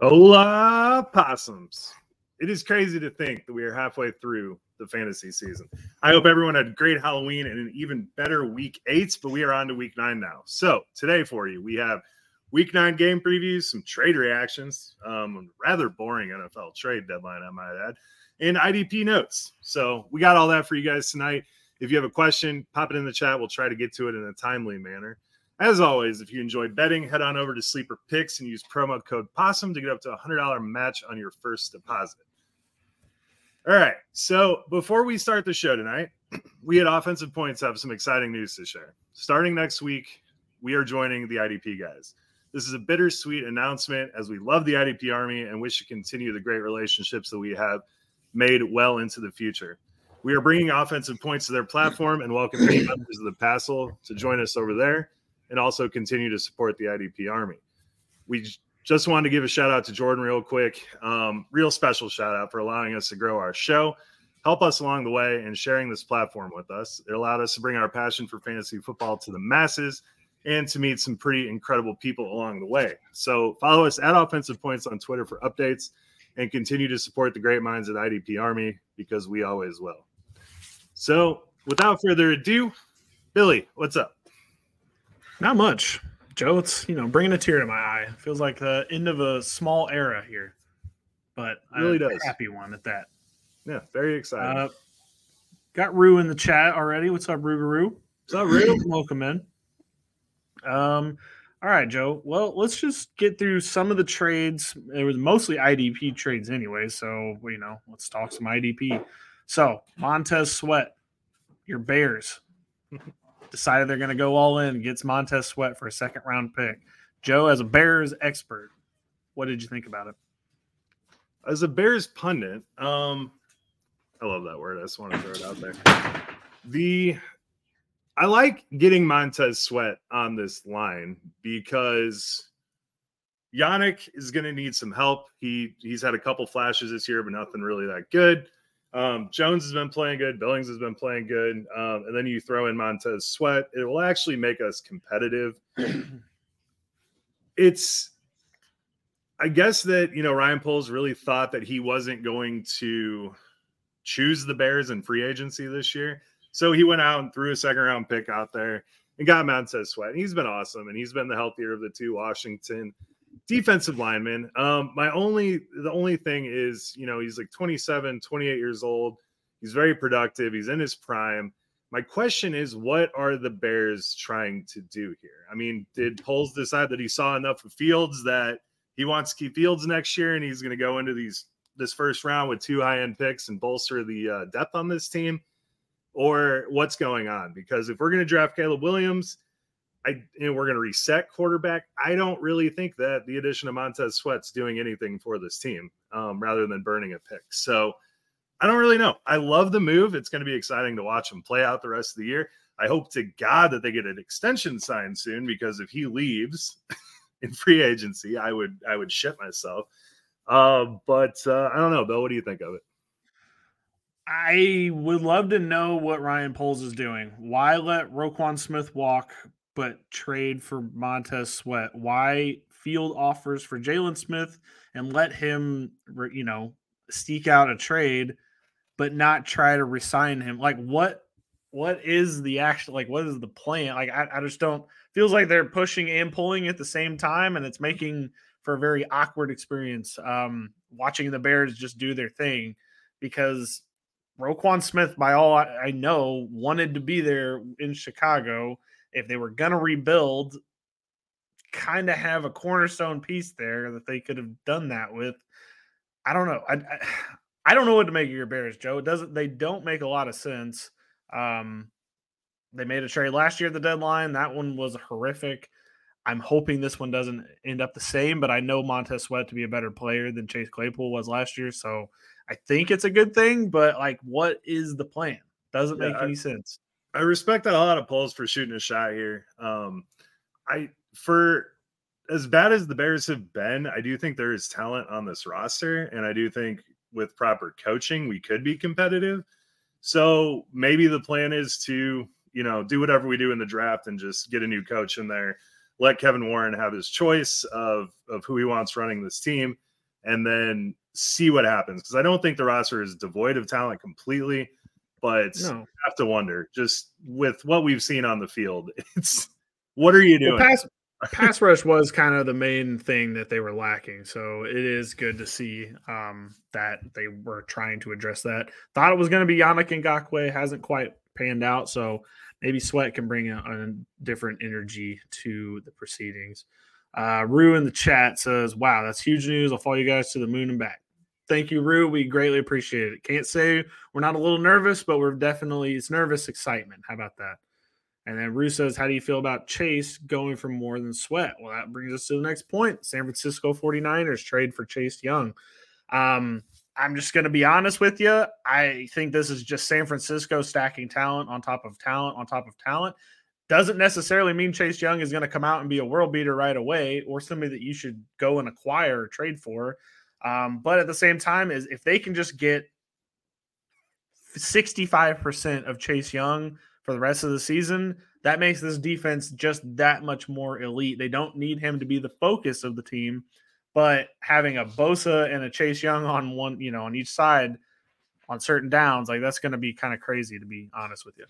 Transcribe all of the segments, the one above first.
Hola, possums. It is crazy to think that we are halfway through the fantasy season. I hope everyone had a great Halloween and an even better week eight, but we are on to week nine now. So, today for you, we have week nine game previews, some trade reactions, um, rather boring NFL trade deadline, I might add, and IDP notes. So, we got all that for you guys tonight. If you have a question, pop it in the chat. We'll try to get to it in a timely manner. As always, if you enjoy betting, head on over to Sleeper Picks and use promo code POSSUM to get up to a $100 match on your first deposit. All right. So before we start the show tonight, we had offensive points have some exciting news to share. Starting next week, we are joining the IDP guys. This is a bittersweet announcement as we love the IDP Army and wish to continue the great relationships that we have made well into the future. We are bringing offensive points to their platform and welcoming members of the Passel to join us over there and also continue to support the IDP Army. We just wanted to give a shout out to Jordan real quick. Um, real special shout out for allowing us to grow our show, help us along the way, and sharing this platform with us. It allowed us to bring our passion for fantasy football to the masses and to meet some pretty incredible people along the way. So follow us at Offensive Points on Twitter for updates and continue to support the great minds at IDP Army because we always will. So without further ado, Billy, what's up? Not much, Joe. It's you know bringing a tear to my eye. feels like the end of a small era here, but really a does. happy one at that. Yeah, very excited. Uh, got Rue in the chat already. What's up, Roo? What's up, Rue? Welcome in. Um, all right, Joe. Well, let's just get through some of the trades. It was mostly IDP trades anyway, so you know, let's talk some IDP. So Montez Sweat, your Bears decided they're going to go all in, gets Montez Sweat for a second round pick. Joe, as a Bears expert, what did you think about it? As a Bears pundit, um, I love that word. I just want to throw it out there. The I like getting Montez Sweat on this line because Yannick is going to need some help. He he's had a couple flashes this year, but nothing really that good. Um, Jones has been playing good. Billings has been playing good. Um, and then you throw in Montez Sweat. It will actually make us competitive. it's, I guess that, you know, Ryan Poles really thought that he wasn't going to choose the Bears in free agency this year. So he went out and threw a second round pick out there and got Montez Sweat. And he's been awesome. And he's been the healthier of the two Washington defensive lineman. Um, my only the only thing is, you know, he's like 27, 28 years old. He's very productive. He's in his prime. My question is, what are the Bears trying to do here? I mean, did Poles decide that he saw enough of Fields that he wants to keep Fields next year, and he's going to go into these this first round with two high end picks and bolster the uh, depth on this team, or what's going on? Because if we're going to draft Caleb Williams, I we're going to reset quarterback. I don't really think that the addition of Montez Sweat's doing anything for this team, um, rather than burning a pick. So I don't really know. I love the move. It's going to be exciting to watch him play out the rest of the year. I hope to God that they get an extension signed soon because if he leaves in free agency, I would I would shit myself. Uh, but uh, I don't know, Bill. What do you think of it? I would love to know what Ryan Poles is doing. Why let Roquan Smith walk but trade for Montez Sweat? Why field offers for Jalen Smith and let him, you know, seek out a trade, but not try to resign him? Like, what? What is the actual like? What is the plan? Like, I, I just don't feels like they're pushing and pulling at the same time, and it's making for a very awkward experience. Um, watching the Bears just do their thing because Roquan Smith, by all I know, wanted to be there in Chicago. If they were going to rebuild, kind of have a cornerstone piece there that they could have done that with. I don't know. I, I, I don't know what to make of your Bears, Joe. It doesn't. They don't make a lot of sense. Um, they made a trade last year at the deadline. That one was horrific. I'm hoping this one doesn't end up the same, but I know Montez Sweat to be a better player than Chase Claypool was last year. So I think it's a good thing, but like, what is the plan? Doesn't yeah, make any sense. I respect a lot of Poles for shooting a shot here. Um, I for as bad as the Bears have been, I do think there is talent on this roster, and I do think with proper coaching, we could be competitive. So maybe the plan is to you know do whatever we do in the draft and just get a new coach in there let Kevin Warren have his choice of of who he wants running this team, and then see what happens. Because I don't think the roster is devoid of talent completely, but no. have to wonder just with what we've seen on the field. It's what are you doing? Well, pass, pass rush was kind of the main thing that they were lacking, so it is good to see um, that they were trying to address that. Thought it was going to be Yannick Ngakoue, hasn't quite panned out, so maybe Sweat can bring a, a different energy to the proceedings. Uh, Rue in the chat says, "Wow, that's huge news! I'll follow you guys to the moon and back." Thank you, Rue. We greatly appreciate it. Can't say we're not a little nervous, but we're definitely it's nervous excitement. How about that? And then Rue says, How do you feel about Chase going for more than sweat? Well, that brings us to the next point. San Francisco 49ers trade for Chase Young. Um, I'm just going to be honest with you. I think this is just San Francisco stacking talent on top of talent on top of talent. Doesn't necessarily mean Chase Young is going to come out and be a world beater right away or somebody that you should go and acquire or trade for. Um, but at the same time, is if they can just get 65% of Chase Young for the rest of the season, that makes this defense just that much more elite. They don't need him to be the focus of the team. But having a Bosa and a Chase Young on one, you know, on each side on certain downs, like that's going to be kind of crazy to be honest with you.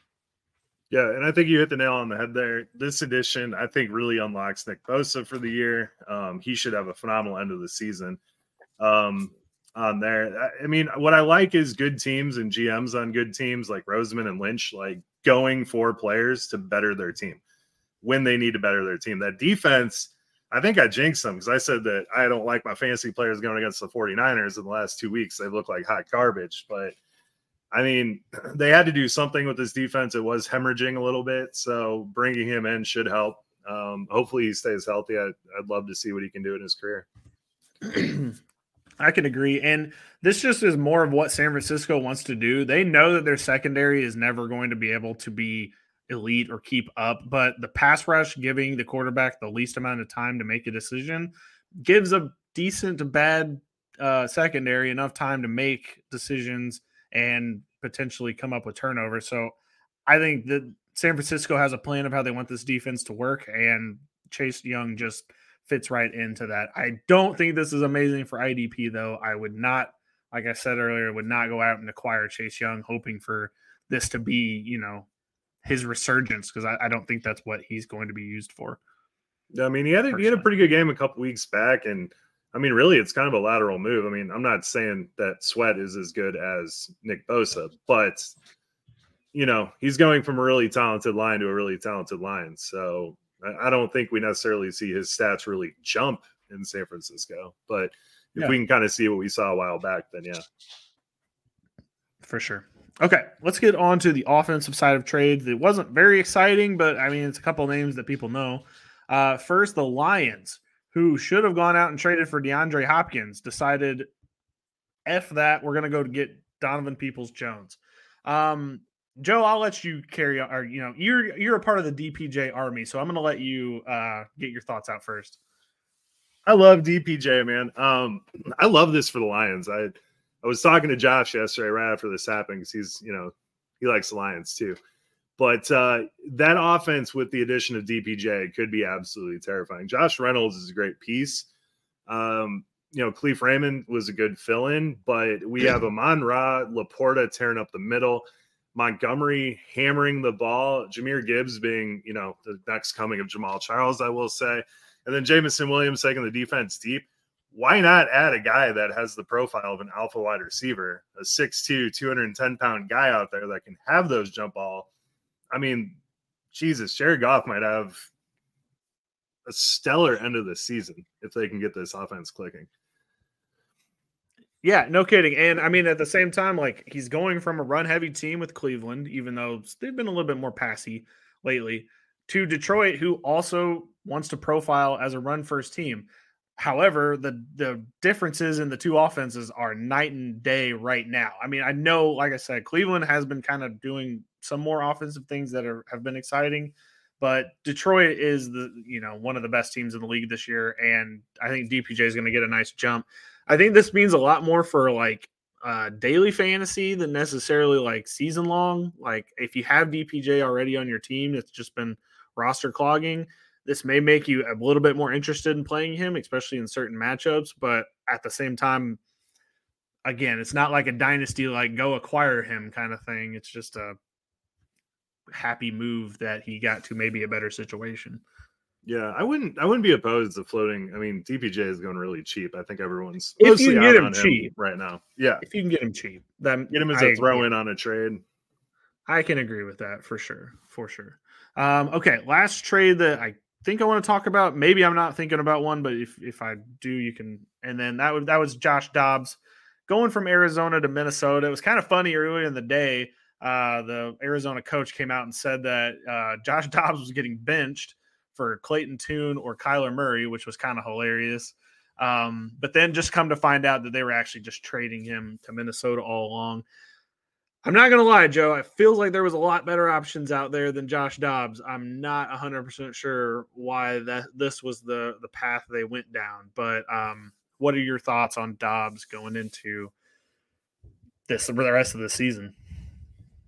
Yeah, and I think you hit the nail on the head there. This edition, I think, really unlocks Nick Bosa for the year. Um, he should have a phenomenal end of the season um, on there. I mean, what I like is good teams and GMs on good teams like Roseman and Lynch, like going for players to better their team when they need to better their team. That defense I think I jinxed them because I said that I don't like my fantasy players going against the 49ers in the last two weeks. They look like hot garbage. But I mean, they had to do something with this defense. It was hemorrhaging a little bit. So bringing him in should help. Um, hopefully he stays healthy. I'd, I'd love to see what he can do in his career. I can agree. And this just is more of what San Francisco wants to do. They know that their secondary is never going to be able to be elite or keep up, but the pass rush giving the quarterback the least amount of time to make a decision gives a decent to bad uh, secondary enough time to make decisions and potentially come up with turnovers. So I think that San Francisco has a plan of how they want this defense to work, and Chase Young just fits right into that. I don't think this is amazing for IDP, though. I would not, like I said earlier, would not go out and acquire Chase Young hoping for this to be, you know, his resurgence because I, I, don't think that's what he's going to be used for. I mean, he had a, he had a pretty good game a couple weeks back, and I mean, really, it's kind of a lateral move. I mean, I'm not saying that Sweat is as good as Nick Bosa, but you know, he's going from a really talented line to a really talented line. So I, don't think we necessarily see his stats really jump in San Francisco, but if yeah. we can kind of see what we saw a while back, then yeah, for sure. Okay, let's get on to the offensive side of trades. It wasn't very exciting, but I mean, it's a couple names that people know. Uh, first, the Lions, who should have gone out and traded for DeAndre Hopkins, decided, "F that, we're going to go to get Donovan Peoples Jones." Um, Joe, I'll let you carry on. Or, you know, you're you're a part of the DPJ army, so I'm going to let you uh, get your thoughts out first. I love DPJ, man. Um, I love this for the Lions. I I was talking to Josh yesterday right after this happened because he's, you know, he likes the Lions too. But uh, that offense with the addition of DPJ could be absolutely terrifying. Josh Reynolds is a great piece. Um, you know, Kalif Raymond was a good fill in, but we have Amon Ra, LaPorta tearing up the middle, Montgomery hammering the ball, Jahmyr Gibbs being, you know, the next coming of Jamaal Charles, I will say. And then Jameson Williams taking the defense deep. Why not add a guy that has the profile of an alpha wide receiver, a 6'2, 210 pound guy out there that can have those jump ball? I mean, Jesus, Jared Goff might have a stellar end of the season if they can get this offense clicking. Yeah, no kidding. And I mean, at the same time, like he's going from a run heavy team with Cleveland, even though they've been a little bit more passy lately, to Detroit, who also wants to profile as a run first team. However, the the differences in the two offenses are night and day right now. I mean, I know, like I said, Cleveland has been kind of doing some more offensive things that are have been exciting, but Detroit is the you know one of the best teams in the league this year, and I think DPJ is going to get a nice jump. I think this means a lot more for like uh, daily fantasy than necessarily like season long. Like if you have DPJ already on your team, it's just been roster clogging. This may make you a little bit more interested in playing him, especially in certain matchups. But at the same time, again, it's not like a dynasty like go acquire him kind of thing. It's just a happy move that he got to maybe a better situation. Yeah, I wouldn't. I wouldn't be opposed to floating. I mean, DPJ is going really cheap. I think everyone's if you can get him cheap him right now. Yeah, if you can get him cheap, then get him as I, a throw in on a trade. I can agree with that for sure, for sure. Um, okay, last trade that I think I want to talk about. Maybe I'm not thinking about one, but if if I do, you can. And then that was that was Josh Dobbs going from Arizona to Minnesota. It was kind of funny earlier in the day. Uh, the Arizona coach came out and said that uh, Josh Dobbs was getting benched for Clayton Tune or Kyler Murray, which was kind of hilarious. Um, but then just come to find out that they were actually just trading him to Minnesota all along. I'm not gonna lie, Joe. It feels like there was a lot better options out there than Josh Dobbs. I'm not 100 percent sure why that this was the the path they went down. But um, what are your thoughts on Dobbs going into this for the rest of the season?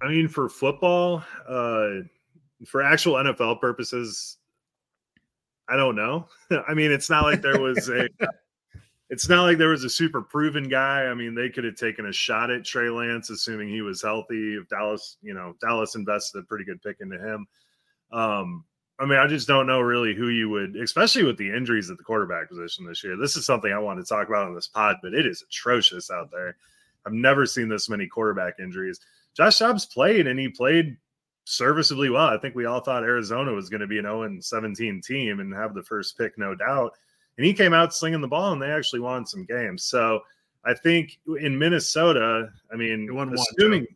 I mean, for football, uh, for actual NFL purposes, I don't know. I mean, it's not like there was a it's not like there was a super proven guy. I mean, they could have taken a shot at Trey Lance, assuming he was healthy. If Dallas, you know, Dallas invested a pretty good pick into him. Um, I mean, I just don't know really who you would, especially with the injuries at the quarterback position this year. This is something I want to talk about on this pod, but it is atrocious out there. I've never seen this many quarterback injuries. Josh Dobbs played and he played serviceably well. I think we all thought Arizona was going to be an 0 17 team and have the first pick, no doubt. And he came out slinging the ball, and they actually won some games. So I think in Minnesota, I mean, assuming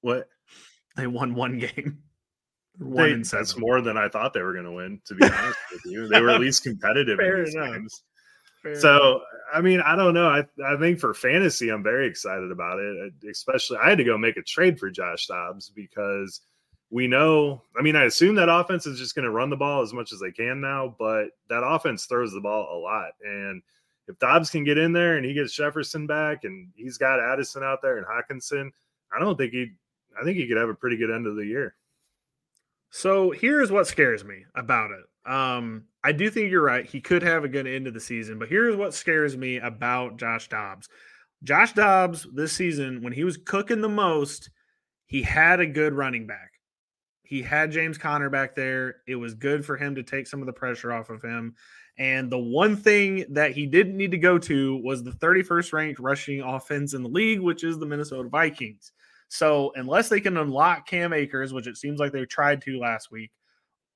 one, what they won one game. One they, that's more than I thought they were going to win. To be honest with you, they were at least competitive in these enough. games. Fair so enough. I mean, I don't know. I I think for fantasy, I'm very excited about it. Especially, I had to go make a trade for Josh Dobbs because we know, I mean, I assume that offense is just going to run the ball as much as they can now, but that offense throws the ball a lot. And if Dobbs can get in there and he gets Jefferson back and he's got Addison out there and Hockenson, I don't think he, I think he could have a pretty good end of the year. So here's what scares me about it. Um, I do think you're right. He could have a good end of the season, but here's what scares me about Josh Dobbs. Josh Dobbs this season, when he was cooking the most, he had a good running back. He had James Conner back there. It was good for him to take some of the pressure off of him. And the one thing that he didn't need to go to was the 31st ranked rushing offense in the league, which is the Minnesota Vikings. So, unless they can unlock Cam Akers, which it seems like they tried to last week,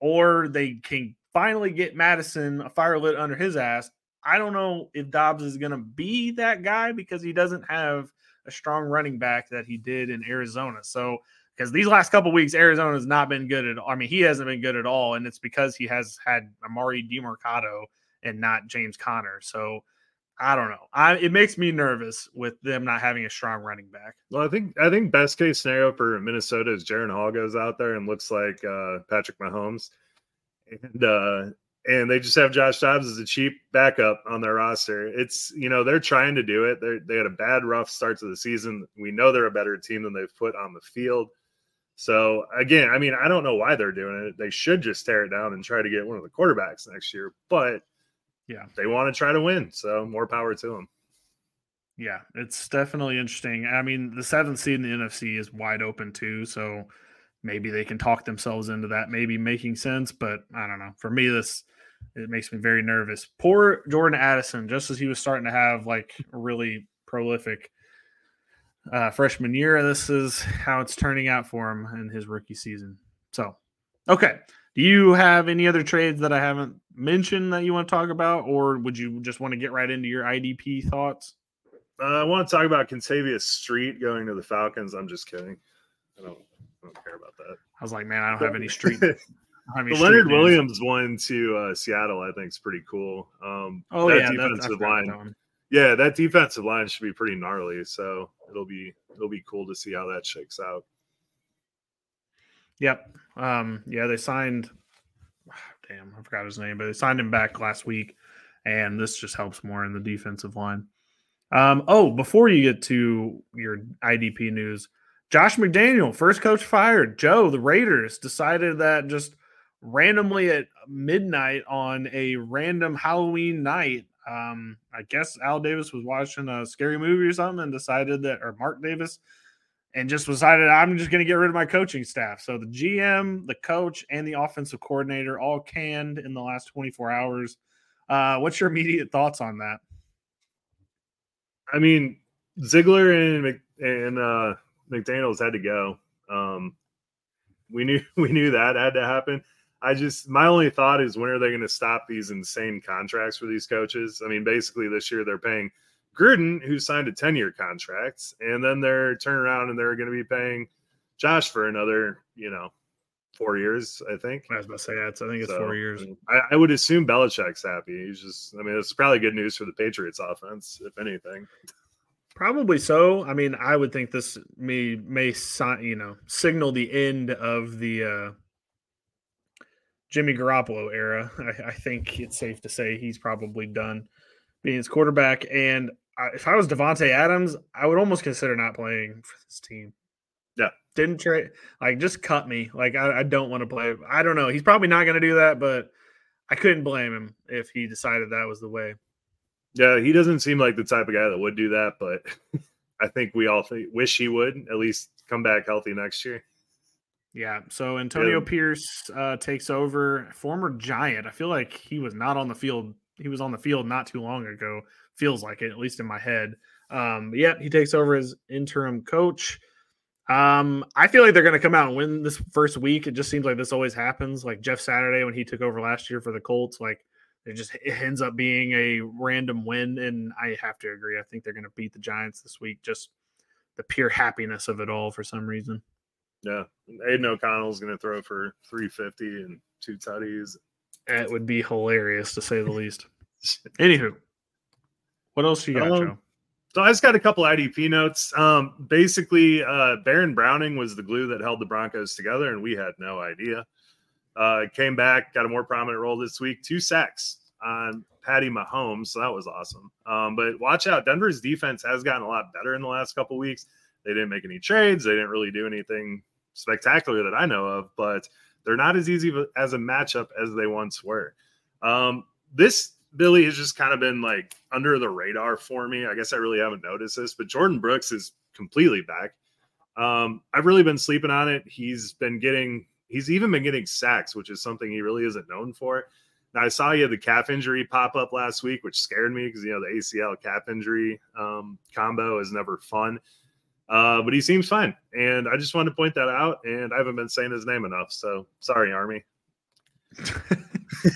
or they can finally get Mattison a fire lit under his ass, I don't know if Dobbs is going to be that guy because he doesn't have a strong running back that he did in Arizona. So, because these last couple weeks Arizona has not been good at. I mean, he hasn't been good at all, and it's because he has had Emari Demercado and not James Conner. So I don't know. I it makes me nervous with them not having a strong running back. Well, I think I think best case scenario for Minnesota is Jaren Hall goes out there and looks like uh, Patrick Mahomes, and uh, and they just have Josh Dobbs as a cheap backup on their roster. It's you know they're trying to do it. They they had a bad rough start to the season. We know they're a better team than they've put on the field. So again, I mean, I don't know why they're doing it. They should just tear it down and try to get one of the quarterbacks next year. But yeah, they want to try to win. So more power to them. Yeah, it's definitely interesting. I mean, the seventh seed in the NFC is wide open too, so maybe they can talk themselves into that, maybe making sense. But I don't know. For me, this it makes me very nervous. Poor Jordan Addison, just as he was starting to have like really prolific uh, freshman year, this is how it's turning out for him in his rookie season. So, okay. Do you have any other trades that I haven't mentioned that you want to talk about, or would you just want to get right into your IDP thoughts? Uh, I want to talk about Kentavius Street going to the Falcons. I'm just kidding. I don't, I don't care about that. I was like, man, I don't have any street. The Leonard. Williams one to uh, Seattle, I think, is pretty cool. Um, oh that yeah, defensive line. Yeah, that defensive line should be pretty gnarly. So it'll be it'll be cool to see how that shakes out. Yep. Um, yeah, they signed. Damn, I forgot his name, but they signed him back last week, and this just helps more in the defensive line. Um, oh, before you get to your IDP news, Josh McDaniel, first coach fired. Joe, the Raiders decided that just randomly at midnight on a random Halloween night. Um, I guess Al Davis was watching a scary movie or something and decided that, or Mark Davis, and just decided I'm just going to get rid of my coaching staff. So the GM, the coach, and the offensive coordinator all canned in the last 24 hours. Uh, what's your immediate thoughts on that? I mean, Ziegler and and uh, McDaniel's had to go. Um, we knew we knew that had to happen. I just my only thought is when are they going to stop these insane contracts for these coaches? I mean, basically this year they're paying Gruden, who signed a 10-year contract, and then they're turning around and they're going to be paying Josh for another, you know, four years, I think. I was about to say that. I think it's so, four years. I, I, would assume Belichick's happy. He's just, I mean, it's probably good news for the Patriots offense, if anything. Probably so. I mean, I would think this may may you know signal the end of the uh, Jimmy Garoppolo era. I, I, think it's safe to say he's probably done being his quarterback. And I, if I was Davante Adams, I would almost consider not playing for this team. Yeah, didn't trade. Like, just cut me. Like, I, I don't want to play. I don't know. He's probably not going to do that, but I couldn't blame him if he decided that was the way. Yeah, he doesn't seem like the type of guy that would do that, but I think we all wish he would at least come back healthy next year. Yeah. So Antonio yeah. Pierce uh, takes over, former Giant. I feel like he was not on the field. He was on the field not too long ago. Feels like it, at least in my head. Um, yeah, he takes over as interim coach. Um, I feel like they're going to come out and win this first week. It just seems like this always happens. Like Jeff Saturday when he took over last year for the Colts, like it just it ends up being a random win. And I have to agree. I think they're going to beat the Giants this week. Just the pure happiness of it all for some reason. Yeah, Aidan O'Connell's going to throw for 350 and two tutties. That would be hilarious to say the least. Anywho, what else you got, um, Joe? So I just got a couple IDP notes. Um, basically, uh, Baron Browning was the glue that held the Broncos together, and we had no idea. Uh, came back, got a more prominent role this week. Two sacks on Patty Mahomes, so that was awesome. Um, but watch out, Denver's defense has gotten a lot better in the last couple weeks. They didn't make any trades. They didn't really do anything spectacular that I know of, but they're not as easy as a matchup as they once were. Um, this Billy has just kind of been like under the radar for me. I guess I really haven't noticed this, but Jordyn Brooks is completely back. Um, I've really been sleeping on it. He's been getting, he's even been getting sacks, which is something he really isn't known for. Now I saw you had the calf injury pop up last week, which scared me because you know the ACL calf injury um, combo is never fun. Uh, but he seems fine, and I just wanted to point that out. And I haven't been saying his name enough, so sorry, Army.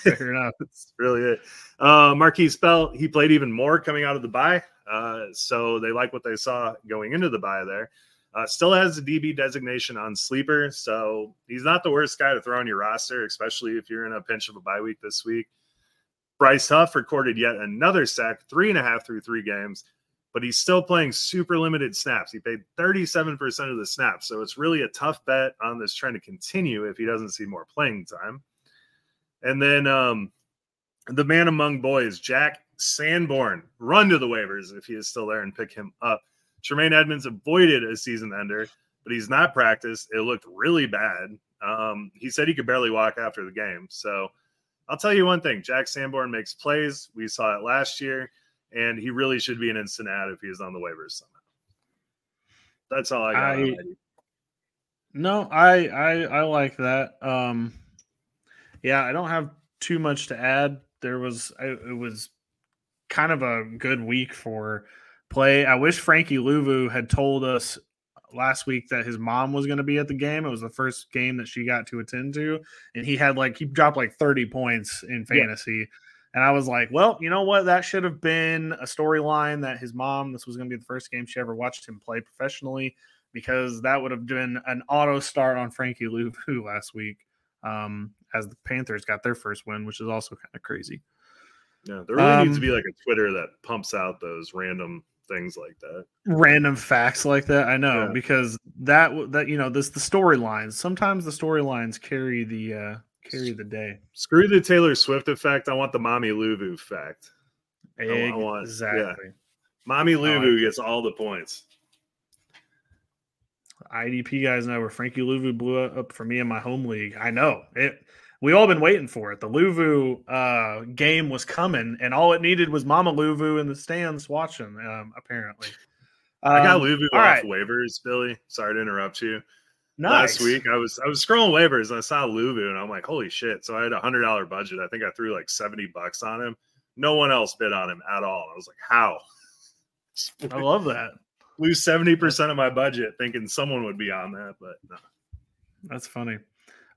Fair enough. That's really it. Uh, Markquese Bell, he played even more coming out of the bye. Uh, so they like what they saw going into the bye there. Uh, still has a DB designation on sleeper. So he's not the worst guy to throw on your roster, especially if you're in a pinch of a bye week this week. Bryce Huff recorded yet another sack, three and a half through three games, but he's still playing super limited snaps. He played 37% of the snaps. So it's really a tough bet on this trend to continue if he doesn't see more playing time. And then um, the man among boys, Jack Sanborn, run to the waivers if he is still there and pick him up. Tremaine Edmunds avoided a season ender. but he's not practiced. It looked really bad. Um, he said he could barely walk after the game. So I'll tell you one thing Jack Sanborn makes plays. We saw it last year, and he really should be an instant ad if he was on the waivers somehow. That's all I got. I, no, I, I I like that. Um yeah, I don't have too much to add. There was it was kind of a good week for play. I wish Frankie Luvu had told us last week that his mom was going to be at the game. It was the first game that she got to attend to, and he had like he dropped like 30 points in fantasy. Yeah. And I was like, well, you know what? That should have been a storyline that his mom, this was going to be the first game she ever watched him play professionally, because that would have been an auto start on Frankie Luvu last week um, as the Panthers got their first win, which is also kind of crazy. Yeah, there really um, needs to um, be like a Twitter that pumps out those random things like that. Random facts like that. I know yeah. because that that you know this the storylines. Sometimes the storylines carry the uh carry the day. Screw the Taylor Swift effect. I want the Mommy Luvu effect. Exactly. I want, yeah. Mommy Luvu like gets all the points. IDP guys know where Frankie Luvu blew up for me in my home league. I know it we all been waiting for it. The Luvu uh, game was coming, and all it needed was Mama Luvu in the stands watching. Um, apparently, um, I got um, Luvu off right. waivers. Billy, sorry to interrupt you. Nice. Last week, I was I was scrolling waivers and I saw Luvu, and I'm like, holy shit! So I had a hundred dollar budget. I think I threw like seventy bucks on him. No one else bid on him at all. I was like, how? I love that. Lose seventy percent of my budget thinking someone would be on that, but no. That's funny.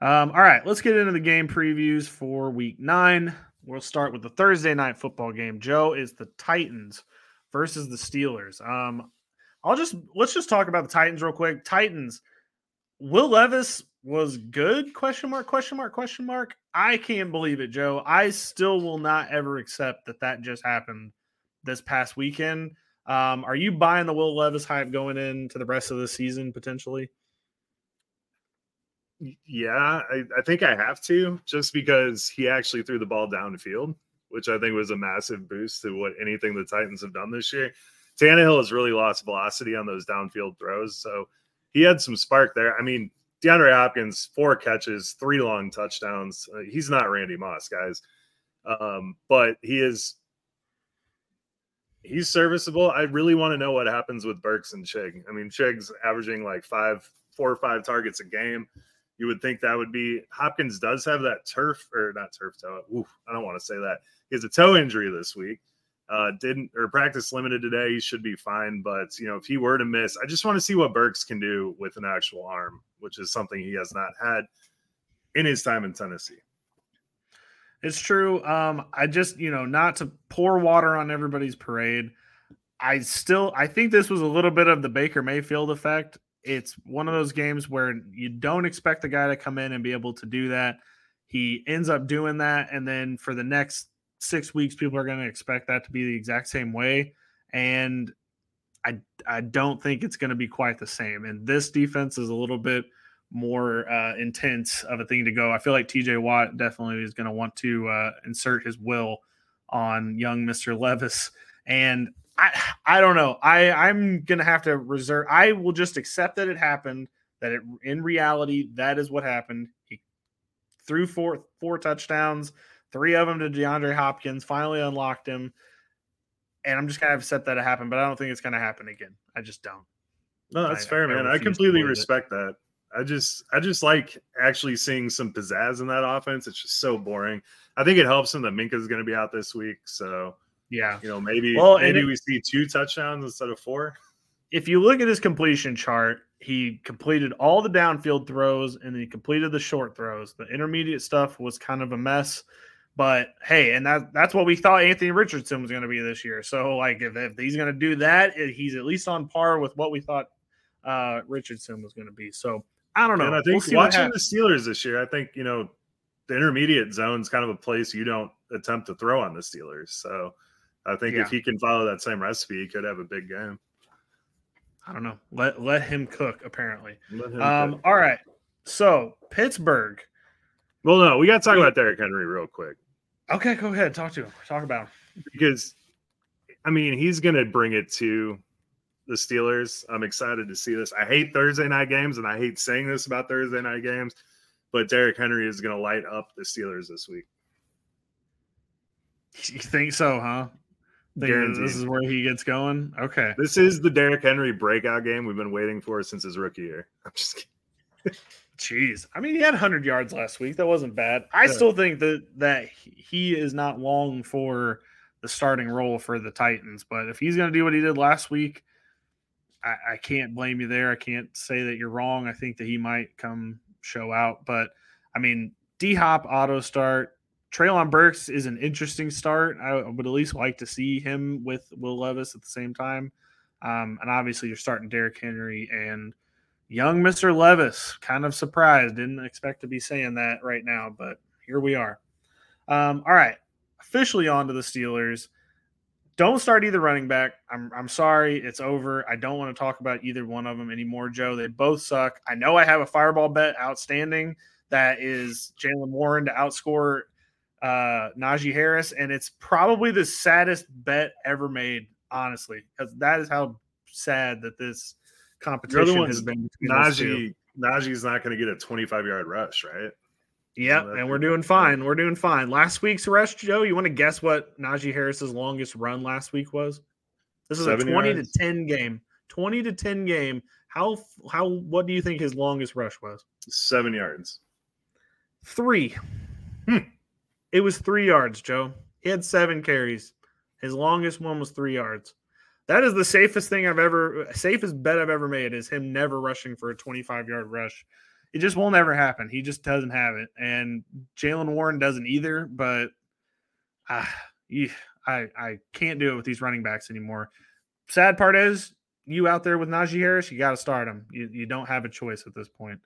Um, all right, let's get into the game previews for week nine. We'll start with the Thursday night football game. Joe is the Titans versus the Steelers. Um, I'll just let's just talk about the Titans real quick. Titans, Will Levis was good? Question mark? Question mark? Question mark? I can't believe it, Joe. I still will not ever accept that that just happened this past weekend. Um, are you buying the Will Levis hype going into the rest of the season potentially? Yeah, I, I, think I have to just because he actually threw the ball downfield, which I think was a massive boost to what anything the Titans have done this year. Tannehill has really lost velocity on those downfield throws, so he had some spark there. I mean, DeAndre Hopkins, four catches, three long touchdowns. Uh, he's not Randy Moss, guys, um, but he is. He's serviceable. I really want to know what happens with Burks and Chig. I mean, Chig's averaging like five, four or five targets a game you would think that would be Hopkins does have that turf or not turf toe. Oof, I don't want to say that. He has a toe injury this week. Uh, didn't or practice limited today. He should be fine. But you know, if he were to miss, I just want to see what Burks can do with an actual arm, which is something he has not had in his time in Tennessee. It's true. Um, I just, you know, not to pour water on everybody's parade. I still I think this was a little bit of the Baker Mayfield effect it's one of those games where you don't expect the guy to come in and be able to do that. He ends up doing that. And then for the next six weeks, people are going to expect that to be the exact same way. And I, I don't think it's going to be quite the same. And this defense is a little bit more uh, intense of a thing to go. I feel like TJ Watt definitely is going to want to uh, insert his will on young Mr. Levis. And I I don't know. I I'm gonna have to reserve. I will just accept that it happened. That it in reality that is what happened. He threw four four touchdowns, three of them to DeAndre Hopkins. Finally unlocked him, and I'm just kind of upset that it happened. But I don't think it's gonna happen again. I just don't. No, that's I, fair, I, man. I completely respect it. that. I just I just like actually seeing some pizzazz in that offense. It's just so boring. I think it helps him that Minkah's going to be out this week, so yeah. You know, maybe well, maybe it, we see two touchdowns instead of four. If you look at his completion chart, he completed all the downfield throws and then he completed the short throws. The intermediate stuff was kind of a mess. But hey, and that that's what we thought Anthony Richardson was going to be this year. So like if, if he's going to do that, he's at least on par with what we thought uh, Richardson was going to be. So I don't know. And I think we'll watching the Steelers this year, I think you know the intermediate zone is kind of a place you don't attempt to throw on the Steelers. So I think yeah. if he can follow that same recipe, he could have a big game. I don't know. Let let him cook. Apparently. Him um. Cook. All right. So Pittsburgh. Well, no, we got to talk about Derrick Henry real quick. Okay, go ahead. Talk to him. Talk about him. Because, I mean, he's going to bring it to the Steelers. I'm excited to see this. I hate Thursday night games, and I hate saying this about Thursday night games, but Derrick Henry is going to light up the Steelers this week. You think so, huh? Think this is where he gets going. Okay. This is the Derrick Henry breakout game we've been waiting for since his rookie year. I'm just kidding. Jeez. I mean, he had 100 yards last week. That wasn't bad. I yeah. still think that that he is not long for the starting role for the Titans, but if he's going to do what he did last week, I, I can't blame you there. I can't say that you're wrong. I think that he might come show out, but I mean, D Hop auto start Treylon Burks is an interesting start. I would at least like to see him with Will Levis at the same time. Um, and obviously, you're starting Derrick Henry and young Mr. Levis. Kind of surprised. Didn't expect to be saying that right now, but here we are. Um, all right. Officially on to the Steelers. Don't start either running back. I'm, I'm sorry. It's over. I don't want to talk about either one of them anymore, Joe. They both suck. I know I have a fireball bet outstanding that is Jaylen Warren to outscore uh, Najee Harris, and it's probably the saddest bet ever made, honestly, because that is how sad that this competition has been. Najee, Najee's not going to get a 25 yard rush, right? Yep, and we're doing fine. We're doing fine. Last week's rush, Joe. You want to guess what Najee Harris's longest run last week was? This is Seven a 20 yards. to 10 game. 20 to 10 game. How how what do you think his longest rush was? Seven yards. Three. Hmm. It was three yards, Joe. He had seven carries. His longest one was three yards. That is the safest thing I've ever, safest bet I've ever made is him never rushing for a 25 yard rush. It just won't ever happen. He just doesn't have it. And Jaylen Warren doesn't either, but uh, I, I can't do it with these running backs anymore. Sad part is, you out there with Najee Harris, you got to start him. You, you don't have a choice at this point.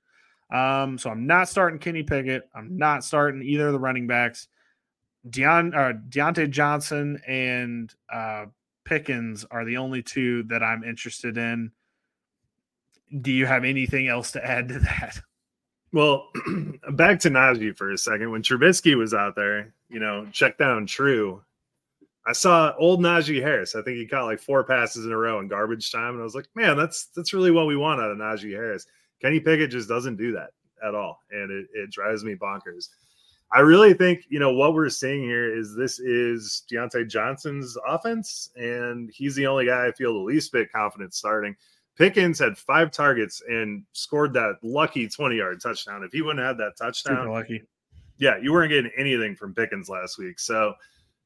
Um, so I'm not starting Kenny Pickett. I'm not starting either of the running backs. Deon, uh, Diontae Johnson and uh, Pickens are the only two that I'm interested in. Do you have anything else to add to that? Well, back to Najee for a second. When Trubisky was out there, you know, check down true. I saw old Najee Harris. I think he caught like four passes in a row in garbage time, and I was like, man, that's that's really what we want out of Najee Harris. Kenny Pickett just doesn't do that at all, and it, it drives me bonkers. I really think, you know, what we're seeing here is this is Diontae Johnson's offense, and he's the only guy I feel the least bit confident starting. Pickens had five targets and scored that lucky 20 yard touchdown. If he wouldn't have had that touchdown, Super lucky. Yeah, you weren't getting anything from Pickens last week. So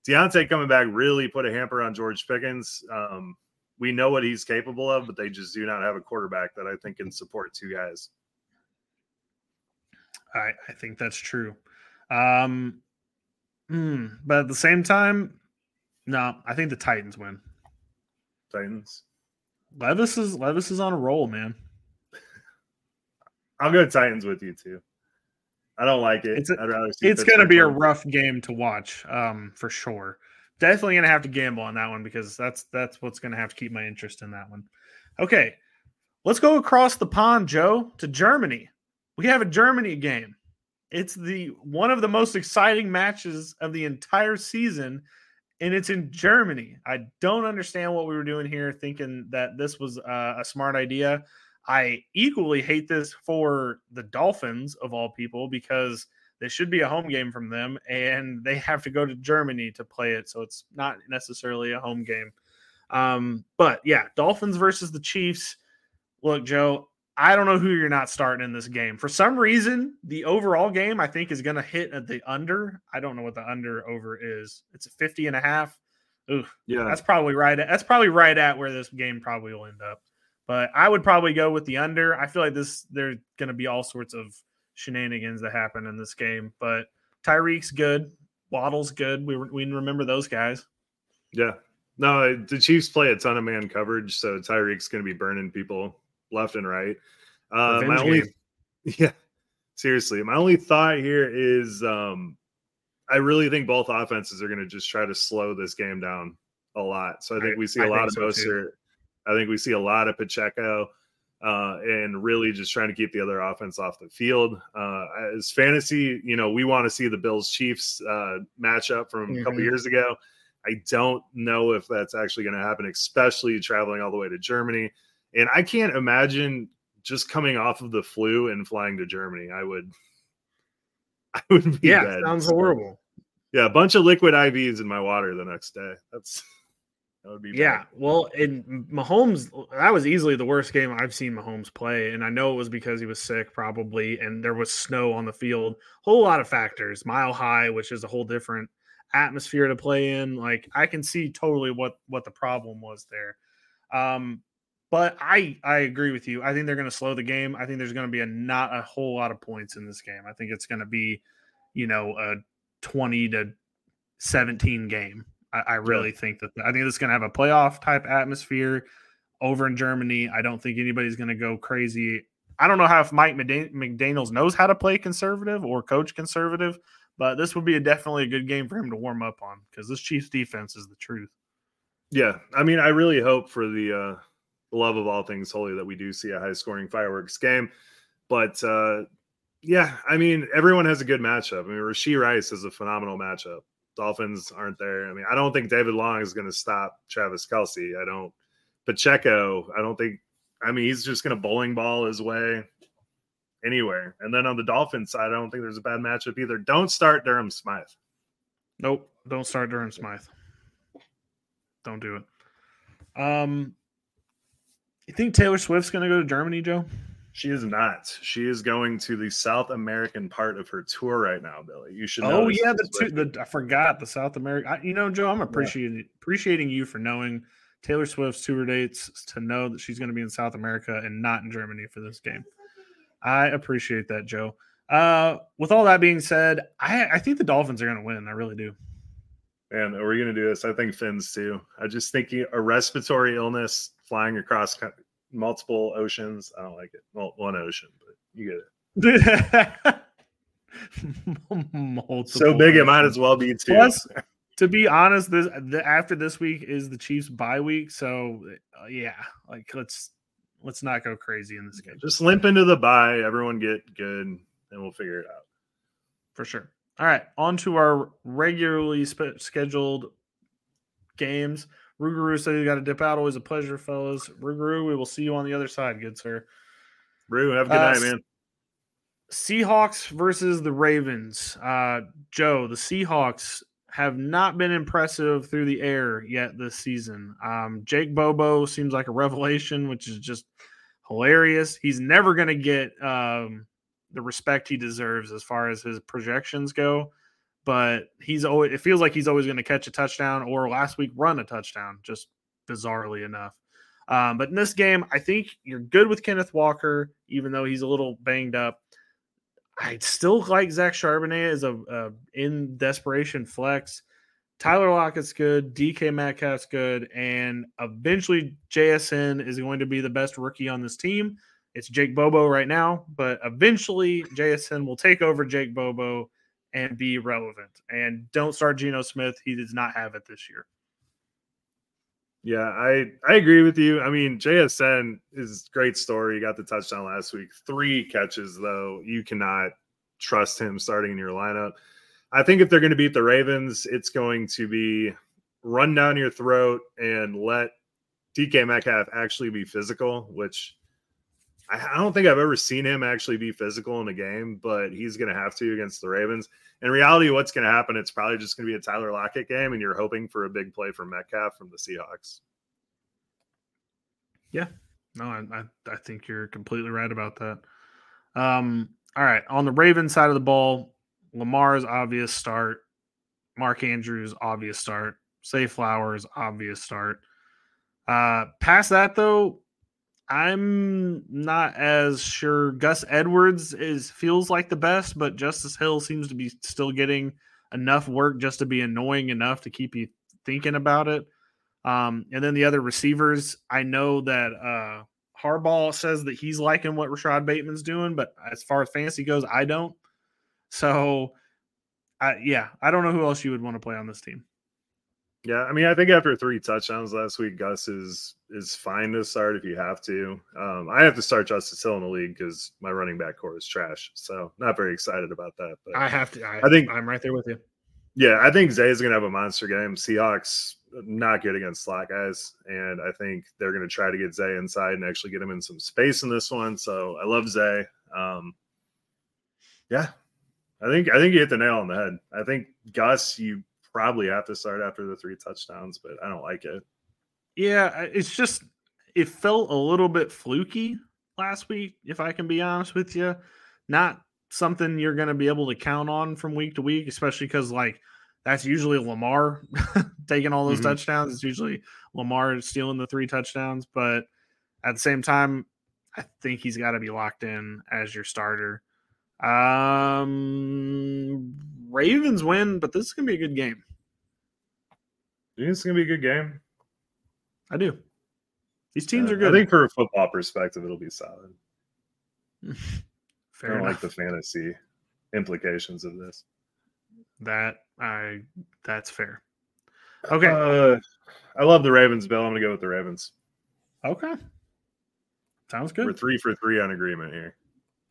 Diontae coming back really put a hamper on George Pickens. Um, we know what he's capable of, but they just do not have a quarterback that I think can support two guys. I, I think that's true. Um, hmm, but at the same time, no, I think the Titans win. Titans. Levis is Levis is on a roll, man. I'll go Titans with you too. I don't like it. It's a, I'd rather see it's going to be a rough game to watch, um, for sure. Definitely going to have to gamble on that one because that's that's what's going to have to keep my interest in that one. Okay, let's go across the pond, Joe, to Germany. We have a Germany game. It's the one of the most exciting matches of the entire season, and it's in Germany. I don't understand what we were doing here, thinking that this was uh, a smart idea. I equally hate this for the Dolphins of all people because they should be a home game from them, and they have to go to Germany to play it, so it's not necessarily a home game. Um, but yeah, Dolphins versus the Chiefs. Look, Joe, I don't know who you're not starting in this game. For some reason, the overall game I think is going to hit at the under. I don't know what the under over is. It's a 50 and a half. Ooh, yeah. That's probably right. At, that's probably right at where this game probably will end up. But I would probably go with the under. I feel like this there's going to be all sorts of shenanigans that happen in this game. But Tyreek's good. Waddle's good. We we remember those guys. Yeah. No, the Chiefs play a ton of man coverage, so Tyreek's going to be burning people left and right. Uh, my only, game. yeah, seriously, my only thought here is um, I really think both offenses are going to just try to slow this game down a lot. So I think I, we see a I lot of so I think we see a lot of Pacheco. Uh, and really just trying to keep the other offense off the field. Uh, as fantasy, you know, we want to see the Bills Chiefs uh, matchup from mm-hmm. a couple mm-hmm. years ago. I don't know if that's actually going to happen, especially traveling all the way to Germany. And I can't imagine just coming off of the flu and flying to Germany. I would, I would be yeah, dead. sounds So, horrible. yeah, a bunch of liquid IVs in my water the next day. That's that would be bad. Yeah, well, in Mahomes, that was easily the worst game I've seen Mahomes play, and I know it was because he was sick, probably, and there was snow on the field. Whole lot of factors. Mile high, which is a whole different atmosphere to play in. Like I can see totally what what the problem was there. Um, but I I agree with you. I think they're going to slow the game. I think there's going to be a not a whole lot of points in this game. I think it's going to be, you know, a twenty to seventeen game. I, I really think that I think it's going to have a playoff type atmosphere over in Germany. I don't think anybody's going to go crazy. I don't know how if Mike McDaniel's knows how to play conservative or coach conservative, but this would be a, definitely a good game for him to warm up on because this Chiefs defense is the truth. Yeah, I mean, I really hope for the uh, love of all things holy that we do see a high scoring fireworks game. But uh, yeah, I mean, everyone has a good matchup. I mean, Rashee Rice is a phenomenal matchup. Dolphins aren't there. I mean, I don't think David Long is going to stop Travis Kelce. I don't. Pacheco, I don't think. I mean, he's just going to bowling ball his way anywhere. And then on the Dolphins side, I don't think there's a bad matchup either. Don't start Durham Smythe. Nope, don't start Durham Smythe. Don't do it. Um, you think Taylor Swift's going to go to Germany, Joe? She is not. She is going to the South American part of her tour right now, Billy. You should. Know Oh yeah, the, two, the I forgot the South America. I, you know, Joe, I'm appreciating appreciating you for knowing Taylor Swift's tour dates to know that she's going to be in South America and not in Germany for this game. I appreciate that, Joe. Uh, with all that being said, I, I think the Dolphins are going to win. I really do. Man, going to do this? I think fins too. I just think a respiratory illness flying across multiple oceans. I don't like it. Well, one ocean, but you get it. So big, it might as well be two. Plus, to be honest, this the, after this week is the Chiefs' bye week. So uh, yeah, like let's let's not go crazy in this game just limp into the bye. Everyone get good, and we'll figure it out. for sure. All right, on to our regularly spe- scheduled games. Rougarou said he got to dip out. Always a pleasure, fellas. Rougarou, we will see you on the other side, good sir. Rue, have a good Uh, night, man. Seahawks versus the Ravens. Uh, Joe, the Seahawks have not been impressive through the air yet this season. Um, Jake Bobo seems like a revelation, which is just hilarious. He's never going to get um, the respect he deserves as far as his projections go. But he's always, it feels like he's always going to catch a touchdown or last week run a touchdown, just bizarrely enough. Um, but in this game, I think you're good with Kenneth Walker, even though he's a little banged up. I still like Zach Charbonnet as a, a in desperation flex. Tyler Lockett's good, DK Metcalf's good, and eventually JSN is going to be the best rookie on this team. It's Jake Bobo right now, but eventually JSN will take over Jake Bobo and be relevant. And don't start Geno Smith; he does not have it this year. Yeah, I I agree with you. I mean, JSN is great story. He got the touchdown last week. Three catches though. You cannot trust him starting in your lineup. I think if they're going to beat the Ravens, it's going to be run down your throat and let DK Metcalf actually be physical, which I don't think I've ever seen him actually be physical in a game, but he's going to have to against the Ravens. In reality, what's going to happen? It's probably just going to be a Tyler Lockett game, and you're hoping for a big play from Metcalf from the Seahawks. Yeah, no, I, I, I think you're completely right about that. Um, all right, on the Ravens side of the ball, Lamar's obvious start, Mark Andrews obvious start, Zay Flowers obvious start. Uh, past that though, I'm not as sure. Gus Edwards is feels like the best, but Justice Hill seems to be still getting enough work just to be annoying enough to keep you thinking about it. Um, and then the other receivers, I know that uh, Harbaugh says that he's liking what Rashod Bateman's doing, but as far as fantasy goes, I don't. So, I, yeah, I don't know who else you would want to play on this team. Yeah, I mean, I think after three touchdowns last week, Gus is is fine to start if you have to. Um, I have to start Justice Hill in the league because my running back core is trash. So not very excited about that. But I have to. I, I think- I'm right there with you. Yeah, I think Zay is going to have a monster game. Seahawks not good against slot guys, and I think they're going to try to get Zay inside and actually get him in some space in this one. So I love Zay. Um, yeah, I think I think you hit the nail on the head. I think Gus, you probably have to start after the three touchdowns, but I don't like it. Yeah, it's just it felt a little bit fluky last week, if I can be honest with you. Not something you're going to be able to count on from week to week, especially because like that's usually Lamar taking all those mm-hmm. touchdowns. It's usually Lamar stealing the three touchdowns, but at the same time, I think he's got to be locked in as your starter. Um, Ravens win, but this is gonna be a good game. You think it's gonna be a good game? I do. These teams are good. I think for a football perspective, it'll be solid. Fair I don't enough. like the fantasy implications of this. That I that's fair. Okay. Uh, I love the Ravens, Bill. I'm gonna go with the Ravens. Okay. Sounds good. We're three for three on agreement here.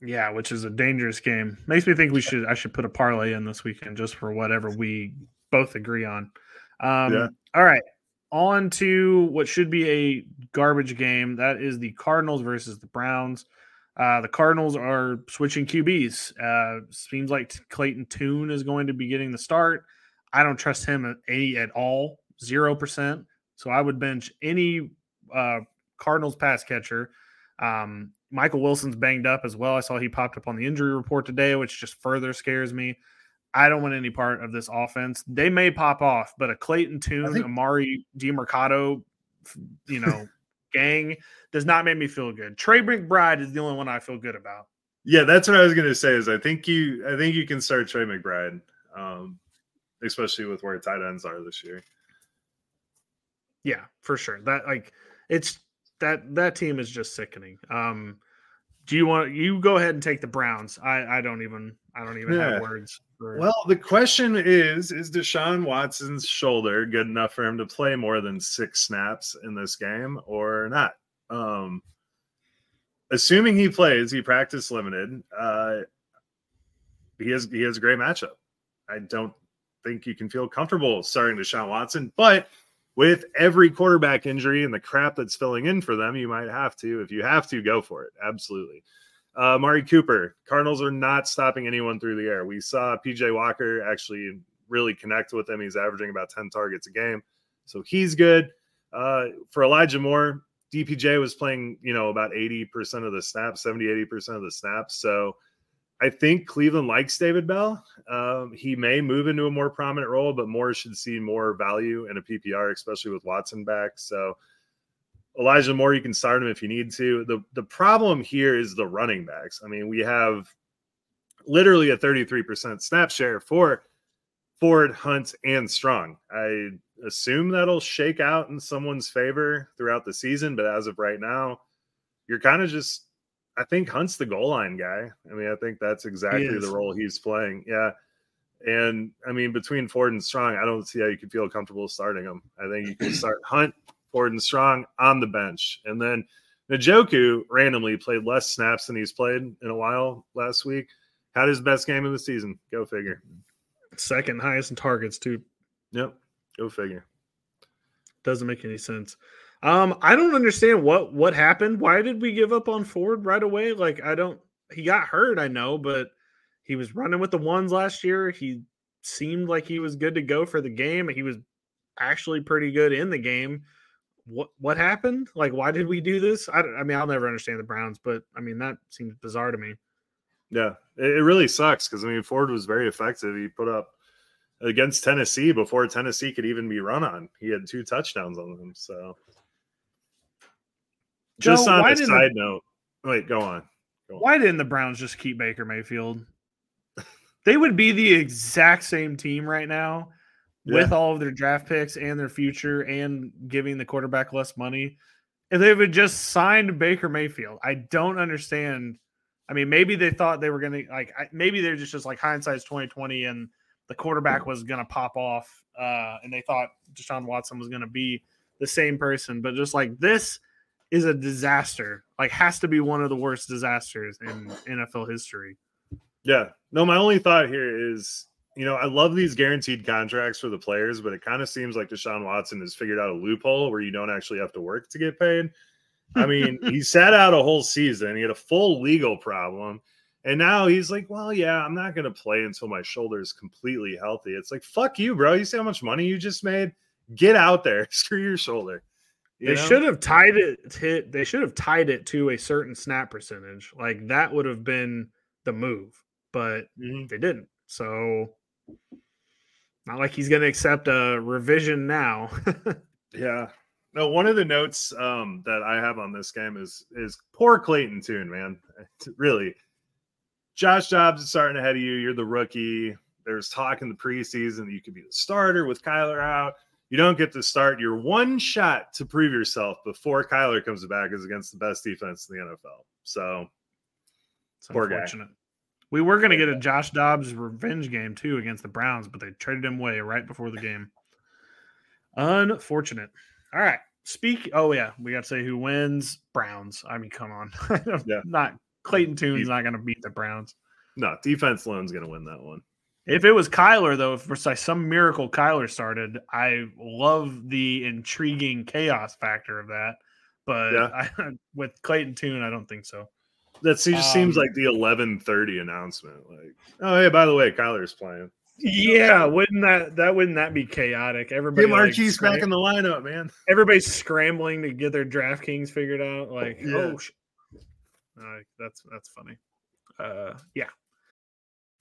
Yeah, which is a dangerous game. Makes me think we should I should put a parlay in this weekend just for whatever we both agree on. Um, Yeah. all right. On to what should be a garbage game. That is the Cardinals versus the Browns. Uh, the Cardinals are switching QBs. Uh, seems like Clayton Tune is going to be getting the start. I don't trust him at any at all, zero percent. So I would bench any uh, Cardinals pass catcher. Um, Michael Wilson's banged up as well. I saw he popped up on the injury report today, which just further scares me. I don't want any part of this offense. They may pop off, but a Clayton Tune, think- Amari Demercado, you know, gang does not make me feel good. Trey McBride is the only one I feel good about. Yeah, that's what I was gonna say. Is I think you, I think you can start Trey McBride, um, especially with where tight ends are this year. Yeah, for sure. That like it's that that team is just sickening. Um do you want you go ahead and take the Browns? I I don't even I don't even Yeah. have words for Well, the question is: Is Deshaun Watson's shoulder good enough for him to play more than six snaps in this game, or not? Um, assuming he plays, he practice limited. Uh, he has he has a great matchup. I don't think you can feel comfortable starting Deshaun Watson, but with every quarterback injury and the crap that's filling in for them, you might have to. If you have to, go for it. Absolutely. Uh, Mari Cooper, Cardinals are not stopping anyone through the air. We saw PJ Walker actually really connect with him. He's averaging about 10 targets a game. So he's good. Uh, for Elijah Moore, DPJ was playing, you know, about 80% of the snaps, 70, 80% of the snaps. So I think Cleveland likes David Bell. Um, he may move into a more prominent role, but Moore should see more value in a PPR, especially with Watson back. So Elijah Moore, you can start him if you need to. The the problem here is the running backs. I mean, we have literally a 33% snap share for Ford, Hunt, and Strong. I assume that'll shake out in someone's favor throughout the season, but as of right now, you're kind of just I think Hunt's the goal line guy. I mean, I think that's exactly the role he's playing. Yeah. And I mean, between Ford and Strong, I don't see how you can feel comfortable starting them. I think you can start Hunt, Ford, and Strong on the bench. And then Njoku randomly played less snaps than he's played in a while last week. Had his best game of the season. Go figure. second highest in targets too. Yep. Go figure. Doesn't make any sense. Um, I don't understand what what happened. Why did we give up on Ford right away? Like, I don't. He got hurt, I know, but he was running with the ones last year. He seemed like he was good to go for the game. He was actually pretty good in the game. What what happened? Like, why did we do this? I, I mean, I'll never understand the Browns, but I mean that seems bizarre to me. Yeah, it, it really sucks because I mean Ford was very effective. He put up against Tennessee before Tennessee could even be run on. He had two touchdowns on them. So just Joe, on a side note, wait, go on. Go on. Why didn't the Browns just keep Baker Mayfield? They would be the exact same team right now with all of their draft picks and their future and giving the quarterback less money. If they would just signed Baker Mayfield, I don't understand. I mean, maybe they thought they were going to like. Maybe they're just just like hindsight's twenty twenty, and the quarterback was going to pop off, uh, and they thought Deshaun Watson was going to be the same person. But just like this is a disaster. Like, has to be one of the worst disasters in NFL history. Yeah. No, my only thought here is you know, I love these guaranteed contracts for the players, but it kind of seems like Deshaun Watson has figured out a loophole where you don't actually have to work to get paid. I mean, he sat out a whole season. He had a full legal problem. And now he's like, well, yeah, I'm not going to play until my shoulder is completely healthy. It's like, fuck you, bro. You see how much money you just made? Get out there. Screw your shoulder. You they know? should have tied it to, they should have tied it to a certain snap percentage. Like that would have been the move, but mm-hmm. they didn't. So not like he's going to accept a revision now. yeah. No, one of the notes um, that I have on this game is is poor Clayton Tune, man. Really, Josh Dobbs is starting ahead of you. You're the rookie. There's talk in the preseason that you could be the starter with Kyler out. You don't get to start. Your one shot to prove yourself before Kyler comes back is against the best defense in the NFL. So, it's poor unfortunate. Guy. We were going to get a Josh Dobbs revenge game too against the Browns, but they traded him away right before the game. Unfortunate. All right. Speak. Oh yeah, we got to say who wins. Browns. I mean, come on. yeah. Not Clayton Tune's not going to beat the Browns. No, defense lone's going to win that one. If it was Kyler, though, if for some miracle Kyler started, I love the intriguing chaos factor of that. But yeah. I, with Clayton Tune, I don't think so. That just um, seems like the eleven thirty announcement. Like, oh hey, by the way, Kyler's playing. Yeah, wouldn't that that wouldn't that be chaotic? Everybody get Marquise like, back in the lineup, man. Everybody's scrambling to get their DraftKings figured out. Like, yeah. oh, uh, that's that's funny. Uh, yeah.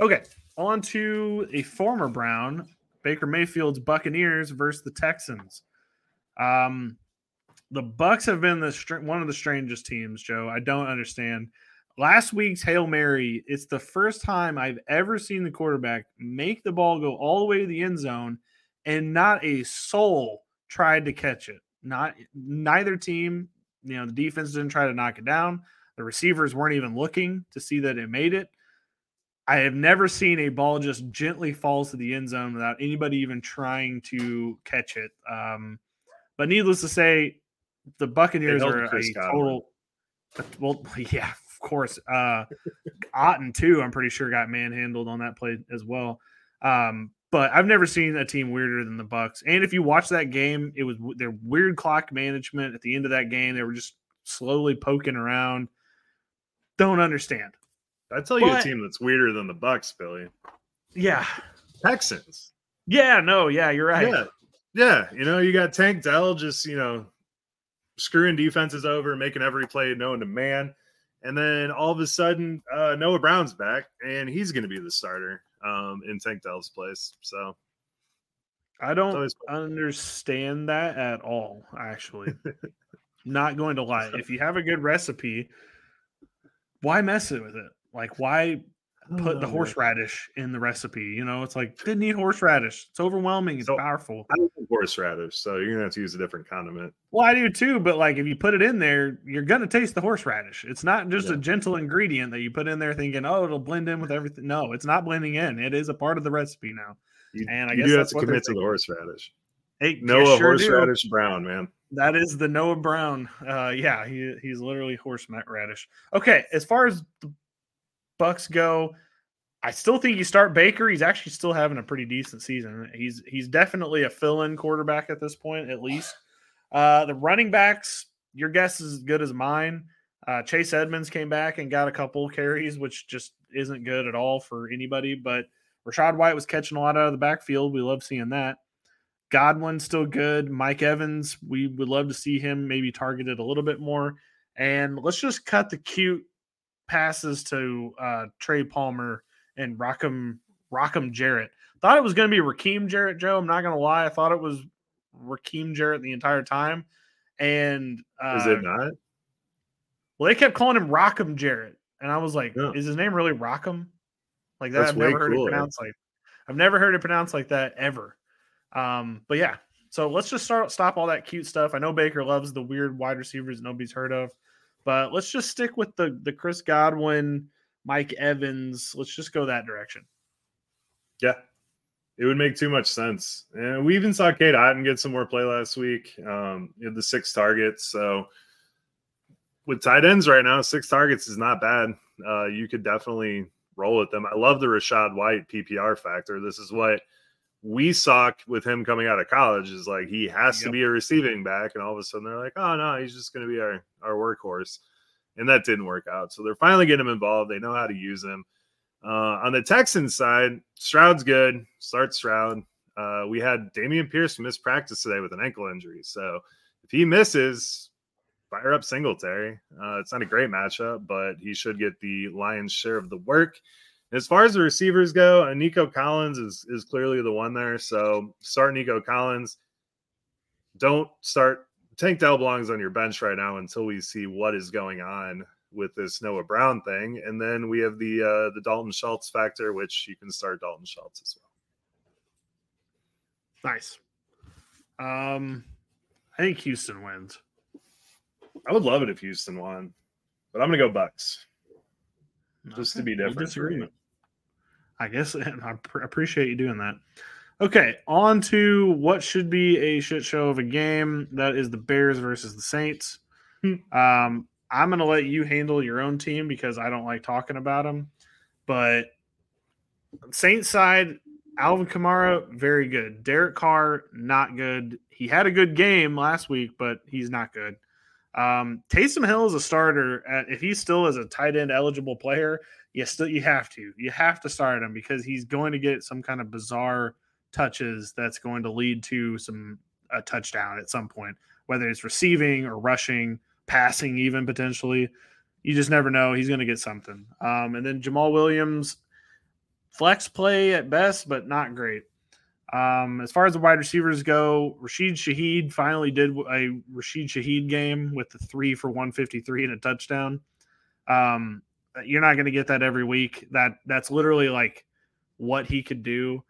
Okay, on to a former Brown, Baker Mayfield's Buccaneers versus the Texans. Um, the Bucks have been the one of the strangest teams, Joe. I don't understand. Last week's Hail Mary, it's the first time I've ever seen the quarterback make the ball go all the way to the end zone and not a soul tried to catch it. Not neither team, you know, the defense didn't try to knock it down. The receivers weren't even looking to see that it made it. I have never seen a ball just gently falls to the end zone without anybody even trying to catch it. Um, but needless to say, the Buccaneers are a total. Well, yeah, of course. Uh, Otton too. I'm pretty sure got manhandled on that play as well. Um, but I've never seen a team weirder than the Bucks. And if you watch that game, it was their weird clock management at the end of that game. They were just slowly poking around. Don't understand. I tell you but, a team that's weirder than the Bucks, Billy. Yeah, Texans. Yeah, no, yeah, you're right. Yeah, yeah. You know, you got Tank Dell just you know screwing defenses over, making every play known to man. And then all of a sudden, uh, Noah Brown's back, and he's going to be the starter um, in Tank Dell's place. So I don't understand that at all. Actually, not going to lie. If you have a good recipe, why mess it with it? Like, why put the horseradish in the recipe. You know, it's like didn't need horseradish. It's overwhelming. It's so, powerful. I don't horseradish, so you're gonna have to use a different condiment. Well, I do too, but like if you put it in there, you're gonna taste the horseradish. It's not just yeah. a gentle ingredient that you put in there thinking, oh, it'll blend in with everything. No, it's not blending in. It is a part of the recipe now. You, and I guess you have to commit to the horseradish. Hey, Noah sure horseradish do. brown, man. That is the Noah Brown. Uh, yeah, he, he's literally horseradish. Okay, as far as the Bucks go. I still think you start Baker. He's actually still having a pretty decent season. He's he's definitely a fill-in quarterback at this point, at least. Uh, the running backs, your guess is as good as mine. Uh, Chase Edmonds came back and got a couple carries, which just isn't good at all for anybody. But Rachaad White was catching a lot out of the backfield. We love seeing that. Godwin's still good. Mike Evans, we would love to see him maybe targeted a little bit more. And let's just cut the cute passes to uh, Trey Palmer and Rockham Rockham Jarrett. Thought it was going to be Raheem Jarrett, Joe. I'm not going to lie. I thought it was Raheem Jarrett the entire time. And uh, is it not? Well, they kept calling him Rockham Jarrett, and I was like, yeah. "Is his name really Rockham?" Like that, That's I've never heard cooler. it pronounced like. I've never heard it pronounced like that ever. Um, but yeah, so let's just start stop all that cute stuff. I know Baker loves the weird wide receivers nobody's heard of, but let's just stick with the the Chris Godwin, Mike Evans. Let's just go that direction. Yeah, it would make too much sense. And we even saw Cade Otton get some more play last week. Um, he had the six targets. So with tight ends right now, six targets is not bad. Uh, you could definitely roll with them. I love the Rachaad White PPR factor. This is what we saw with him coming out of college is like he has yep. to be a receiving back, and all of a sudden they're like, oh no, he's just going to be our our workhorse, and that didn't work out. So they're finally getting him involved. They know how to use him. Uh, on the Texans side, Stroud's good. Start Stroud. Uh, we had Dameon Pierce miss practice today with an ankle injury. So if he misses, fire up Singletary. Uh, it's not a great matchup, but he should get the lion's share of the work. As far as the receivers go, uh, Nico Collins is is clearly the one there. So start Nico Collins. Don't start Tank Dell belongs on your bench right now until we see what is going on with this Noah Brown thing, and then we have the uh, the Dalton Schultz factor, which you can start Dalton Schultz as well. Nice. Um, I think Houston wins. I would love it if Houston won, but I'm gonna go Bucks just okay. to be different. Disagreement. I guess, I pr- appreciate you doing that. Okay, on to what should be a shit show of a game. That is the Bears versus the Saints. Hmm. um, I'm going to let you handle your own team because I don't like talking about them. But Saints side, Alvin Kamara, very good. Derek Carr, not good. He had a good game last week, but he's not good. Um, Taysom Hill is a starter. At, if he's still as a tight end eligible player, you still you have to you have to start him because he's going to get some kind of bizarre touches that's going to lead to some a touchdown at some point, whether it's receiving or rushing passing even potentially. You just never know. He's going to get something. Um, and then Jamaal Williams, flex play at best, but not great. Um, as far as the wide receivers go, Rashid Shaheed finally did a Rashid Shaheed game with the three for 153 and a touchdown. Um, you're not going to get that every week. That that's literally like what he could do.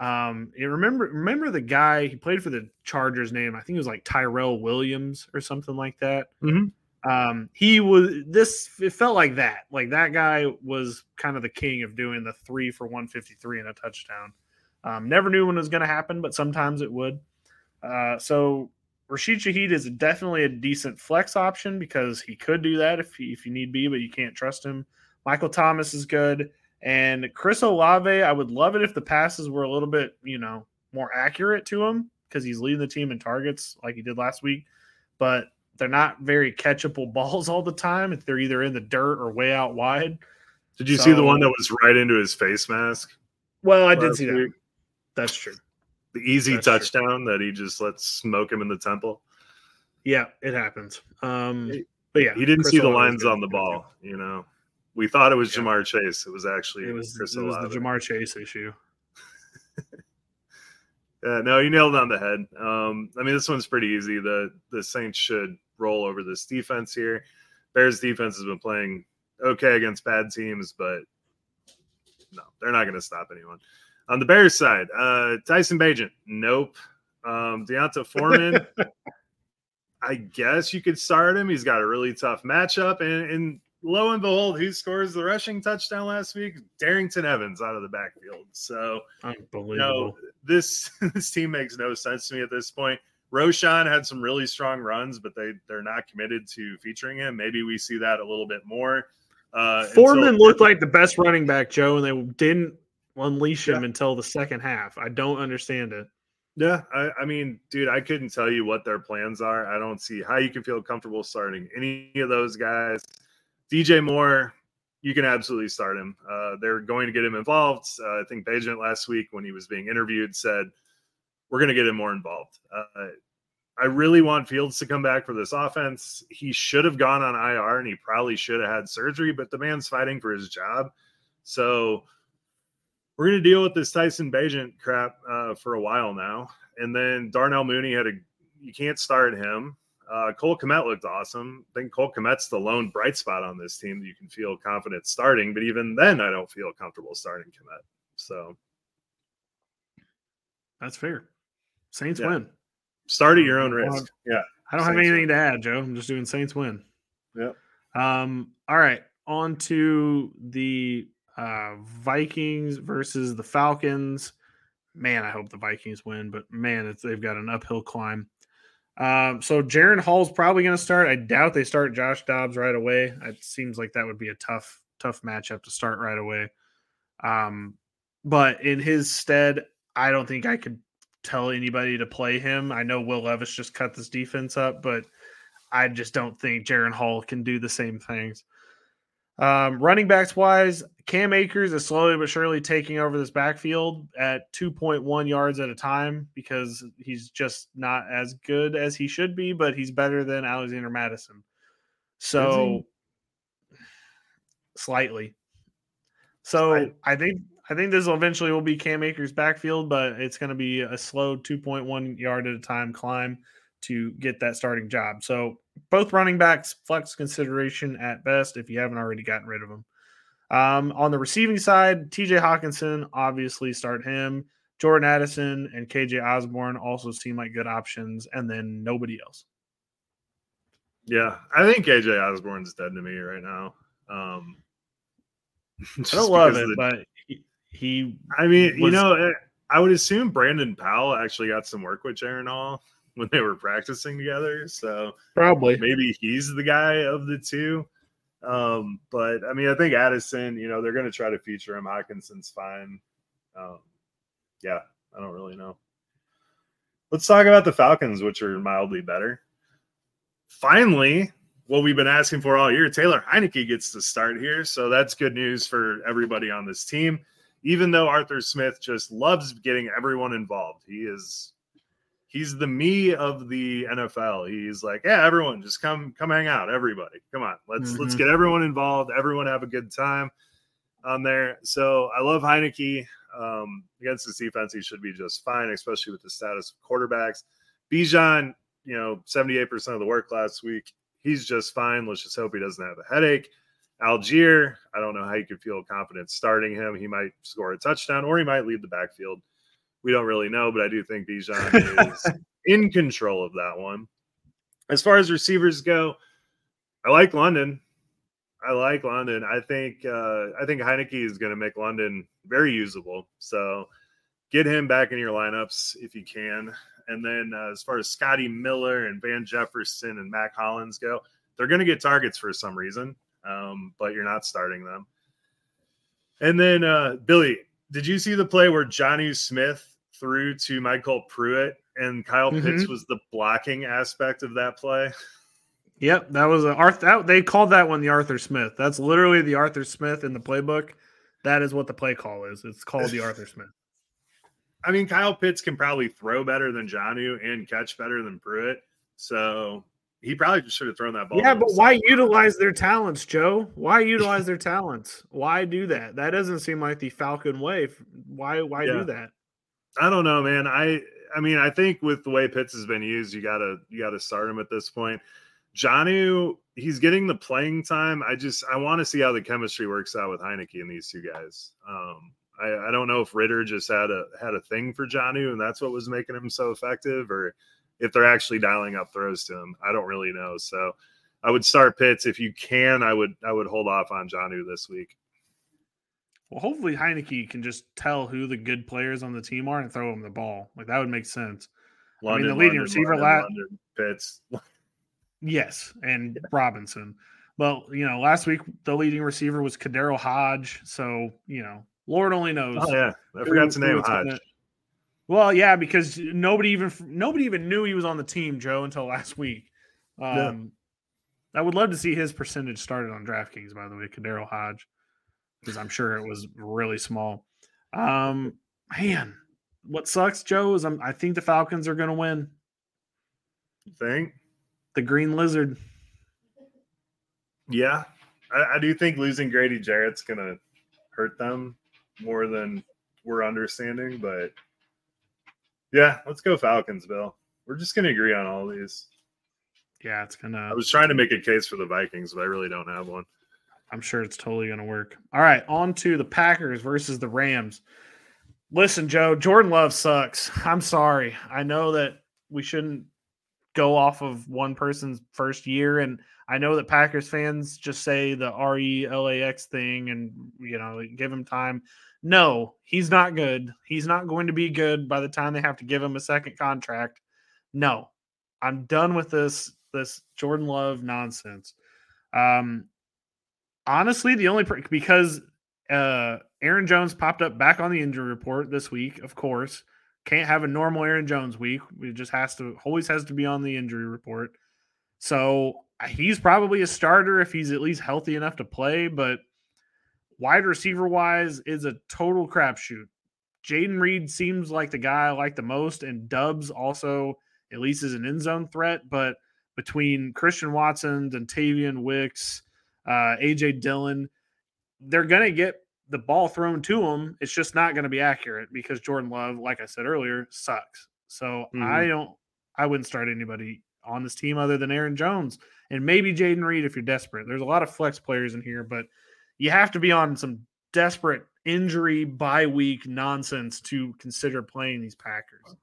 Um, remember remember the guy he played for the Chargers name? I think it was like Tyrell Williams or something like that. Mm-hmm. Um, he was this. It felt like that. Like that guy was kind of the king of doing the three for one fifty three and a touchdown. Um, never knew when it was going to happen, but sometimes it would. Uh, so Rashid Shaheed is definitely a decent flex option because he could do that if he, if you need be, but you can't trust him. Michael Thomas is good. And Chris Olave, I would love it if the passes were a little bit, you know, more accurate to him because he's leading the team in targets like he did last week. But they're not very catchable balls all the time. If they're either in the dirt or way out wide. Did you so, see the one that was right into his face mask? Well, I did see that. That's true. The easy That's touchdown true. that he just lets smoke him in the temple. Yeah, it happens. Um, but yeah, he didn't Chris see the lines on the ball. You know, we thought it was yeah. Ja'Marr Chase. It was actually it was, Chris it was the Ja'Marr Chase issue. yeah, no, you nailed on the head. Um, I mean, this one's pretty easy. The the Saints should roll over this defense here. Bears defense has been playing okay against bad teams, but no, they're not going to stop anyone. On the Bears side, uh, Tyson Bagent, nope. Um, D'Onta Foreman, I guess you could start him. He's got a really tough matchup, and, and lo and behold, who scores the rushing touchdown last week? Darrington Evans out of the backfield. So, unbelievable. You know, this this team makes no sense to me at this point. Roschon had some really strong runs, but they they're not committed to featuring him. Maybe we see that a little bit more. Uh, Foreman looked like the best running back, Joe, and they didn't unleash him yeah. until the second half. I don't understand it. Yeah, I, I, mean, dude, I couldn't tell you what their plans are. I don't see how you can feel comfortable starting any of those guys. DJ Moore, you can absolutely start him. Uh, they're going to get him involved. Uh, I think Bagent last week, when he was being interviewed, said, We're going to get him more involved. Uh, I really want Fields to come back for this offense. He should have gone on IR and he probably should have had surgery, but the man's fighting for his job. So we're going to deal with this Tyson Bagent crap uh, for a while now. And then Darnell Mooney had a, you can't start him. Uh, Cole Kmet looked awesome. I think Cole Kmet's the lone bright spot on this team that you can feel confident starting. But even then, I don't feel comfortable starting Kmet. So That's fair. Saints Yeah. win. Start at your own risk. Yeah. I don't have anything win. to add, Joe. I'm just doing Saints win. Yep. Um, all right. On to the uh, Vikings versus the Falcons. Man, I hope the Vikings win, but man, they've got an uphill climb. Um, so Jaren Hall's probably going to start. I doubt they start Josh Dobbs right away. It seems like that would be a tough, tough matchup to start right away. Um, but in his stead, I don't think I could tell anybody to play him. I know Will Levis just cut this defense up, but I just don't think Jaren Hall can do the same things. Um, running backs wise, Cam Akers is slowly but surely taking over this backfield at 2.1 yards at a time because he's just not as good as he should be, but he's better than Alexander Mattison. So slightly. So Slight. I think I think this will eventually will be Cam Akers' backfield, but it's going to be a slow 2.1 yard at a time climb to get that starting job. So both running backs flex consideration at best if you haven't already gotten rid of them. Um, on the receiving side, TJ Hockenson, obviously start him. Jordan Addison and KJ Osborn also seem like good options, and then nobody else. Yeah. I think KJ Osborn's dead to me right now. Um, I don't love it, the- but he, he I mean, you know, eh, I would assume Brandon Powell actually got some work with Jaren Hall when they were practicing together. So probably maybe he's the guy of the two. Um, but I mean, I think Addison, you know, they're going to try to feature him. Hockenson's fine. Um, yeah, I don't really know. Let's talk about the Falcons, which are mildly better. Finally, what we've been asking for all year, Taylor Heinicke gets to start here. So that's good news for everybody on this team. Even though Arthur Smith just loves getting everyone involved, he is he's the me of the NFL. He's like, yeah, everyone just come come hang out, everybody. Come on. Let's let's Mhm. get everyone involved. Everyone have a good time on there. So I love Heinicke. Um, against this defense, he should be just fine, especially with the status of quarterbacks. Bijan, you know, 78% of the work last week. He's just fine. Let's just hope he doesn't have a headache. Allgeier, I don't know how you could feel confident starting him. He might score a touchdown or he might lead the backfield. We don't really know, but I do think Bijan is in control of that one. As far as receivers go, I like London. I like London. I think uh, I think Heinicke is going to make London very usable. So get him back in your lineups if you can. And then uh, as far as Scotty Miller and Van Jefferson and Mack Hollins go, they're going to get targets for some reason, um, but you're not starting them. And then uh, Billy, did you see the play where Jonnu Smith threw to MyCole Pruitt and Kyle mm-hmm. Pitts was the blocking aspect of that play? Yep, that was a Arthur. That, they called that one the Arthur Smith. That's literally the Arthur Smith in the playbook. That is what the play call is. It's called the Arthur Smith. I mean, Kyle Pitts can probably throw better than Jonnu and catch better than Pruitt. So he probably just should have thrown that ball. Yeah, but why utilize their talents, Joe? Why utilize their talents? Why do that? That doesn't seem like the Falcon way. Why? Why Yeah. do that? I don't know, man. I I mean, I think with the way Pitts has been used, you gotta you gotta start him at this point. Jonnu, he's getting the playing time. I just I want to see how the chemistry works out with Heinicke and these two guys. Um, I, I don't know if Ridder just had a had a thing for Jonnu and that's what was making him so effective, or if they're actually dialing up throws to him. I don't really know. So I would start Pitts if you can. I would I would hold off on Jonnu this week. Well, hopefully Heinicke can just tell who the good players on the team are and throw them the ball. Like that would make sense. I mean, the leading receiver la- Pitts. Yes, and Robinson. Well, you know, last week the leading receiver was KhaDarel Hodge. So you know, Lord only knows. Oh yeah, I who- forgot to name Hodge. gonna- Well, yeah, because nobody even nobody even knew he was on the team, Joe, until last week. Um, Yeah. I would love to see his percentage started on DraftKings, by the way, KhaDarel Hodge, because I'm sure it was really small. Um, man, what sucks, Joe, is I'm, I think the Falcons are going to win. Think The Green Lizard. Yeah, I, I do think losing Grady Jarrett's gonna hurt them more than we're understanding, but yeah, let's go Falcons, Bill. We're just gonna agree on all these. Yeah, it's gonna. I was trying to make a case for the Vikings, but I really don't have one. I'm sure it's totally going to work. All right, on to the Packers versus the Rams. Listen, Joe, Jordan Love sucks. I'm sorry. I know that we shouldn't go off of one person's first year. And I know that Packers fans just say the R E L A X thing and, you know, give him time. No, he's not good. He's not going to be good by the time they have to give him a second contract. No, I'm done with this this Jordan Love nonsense. Um, honestly, the only because uh, Aaron Jones popped up back on the injury report this week. Of course, can't have a normal Aaron Jones week. It just has to always has to be on the injury report. So he's probably a starter if he's at least healthy enough to play. But wide receiver wise, is a total crapshoot. Jayden Reed seems like the guy I like the most, and Doubs also at least is an end zone threat. But between Christian Watson, Dontayvion Wicks, uh, AJ Dillon, they're going to get the ball thrown to them. It's just not going to be accurate because Jordan Love, like I said earlier, sucks. So mm-hmm. I don't, I wouldn't start anybody on this team other than Aaron Jones and maybe Jayden Reed if you're desperate. There's a lot of flex players in here, but you have to be on some desperate injury by week nonsense to consider playing these Packers.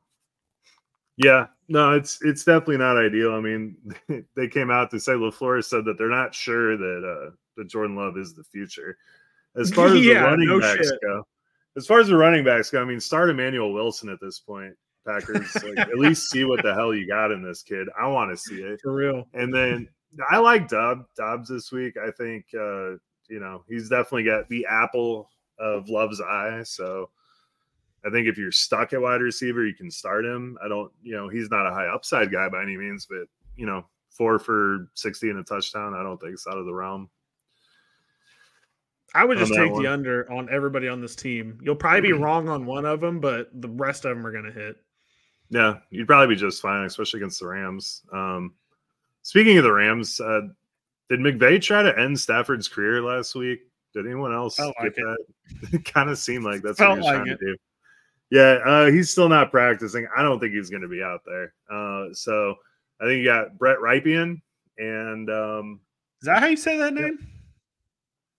Yeah, no, it's it's definitely not ideal. I mean, they came out to say LaFleur said that they're not sure that uh that Jordan Love is the future. As far as yeah, the running no backs shit. go, as far as the running backs go, I mean, start Emmanuel Wilson at this point. Packers, like, at least see what the hell you got in this kid. I want to see it for real. And then I like Dub Dobbs this week. I think uh, you know he's definitely got the apple of Love's eye. So I think if you're stuck at wide receiver, you can start him. I don't, you know, he's not a high upside guy by any means, but you know, four for 60 and a touchdown, I don't think it's out of the realm. I would just take one. the under on everybody on this team. You'll probably be wrong on one of them, but the rest of them are going to hit. Yeah, you'd probably be just fine, especially against the Rams. Um, speaking of the Rams, uh, did McVay try to end Stafford's career last week? Did anyone else like get it. that? it kind of seemed like that's Felt what he was like trying it. to do. Yeah, uh, he's still not practicing. I don't think he's going to be out there. Uh, so I think you got Brett Rypien and um, Is that how you say that name?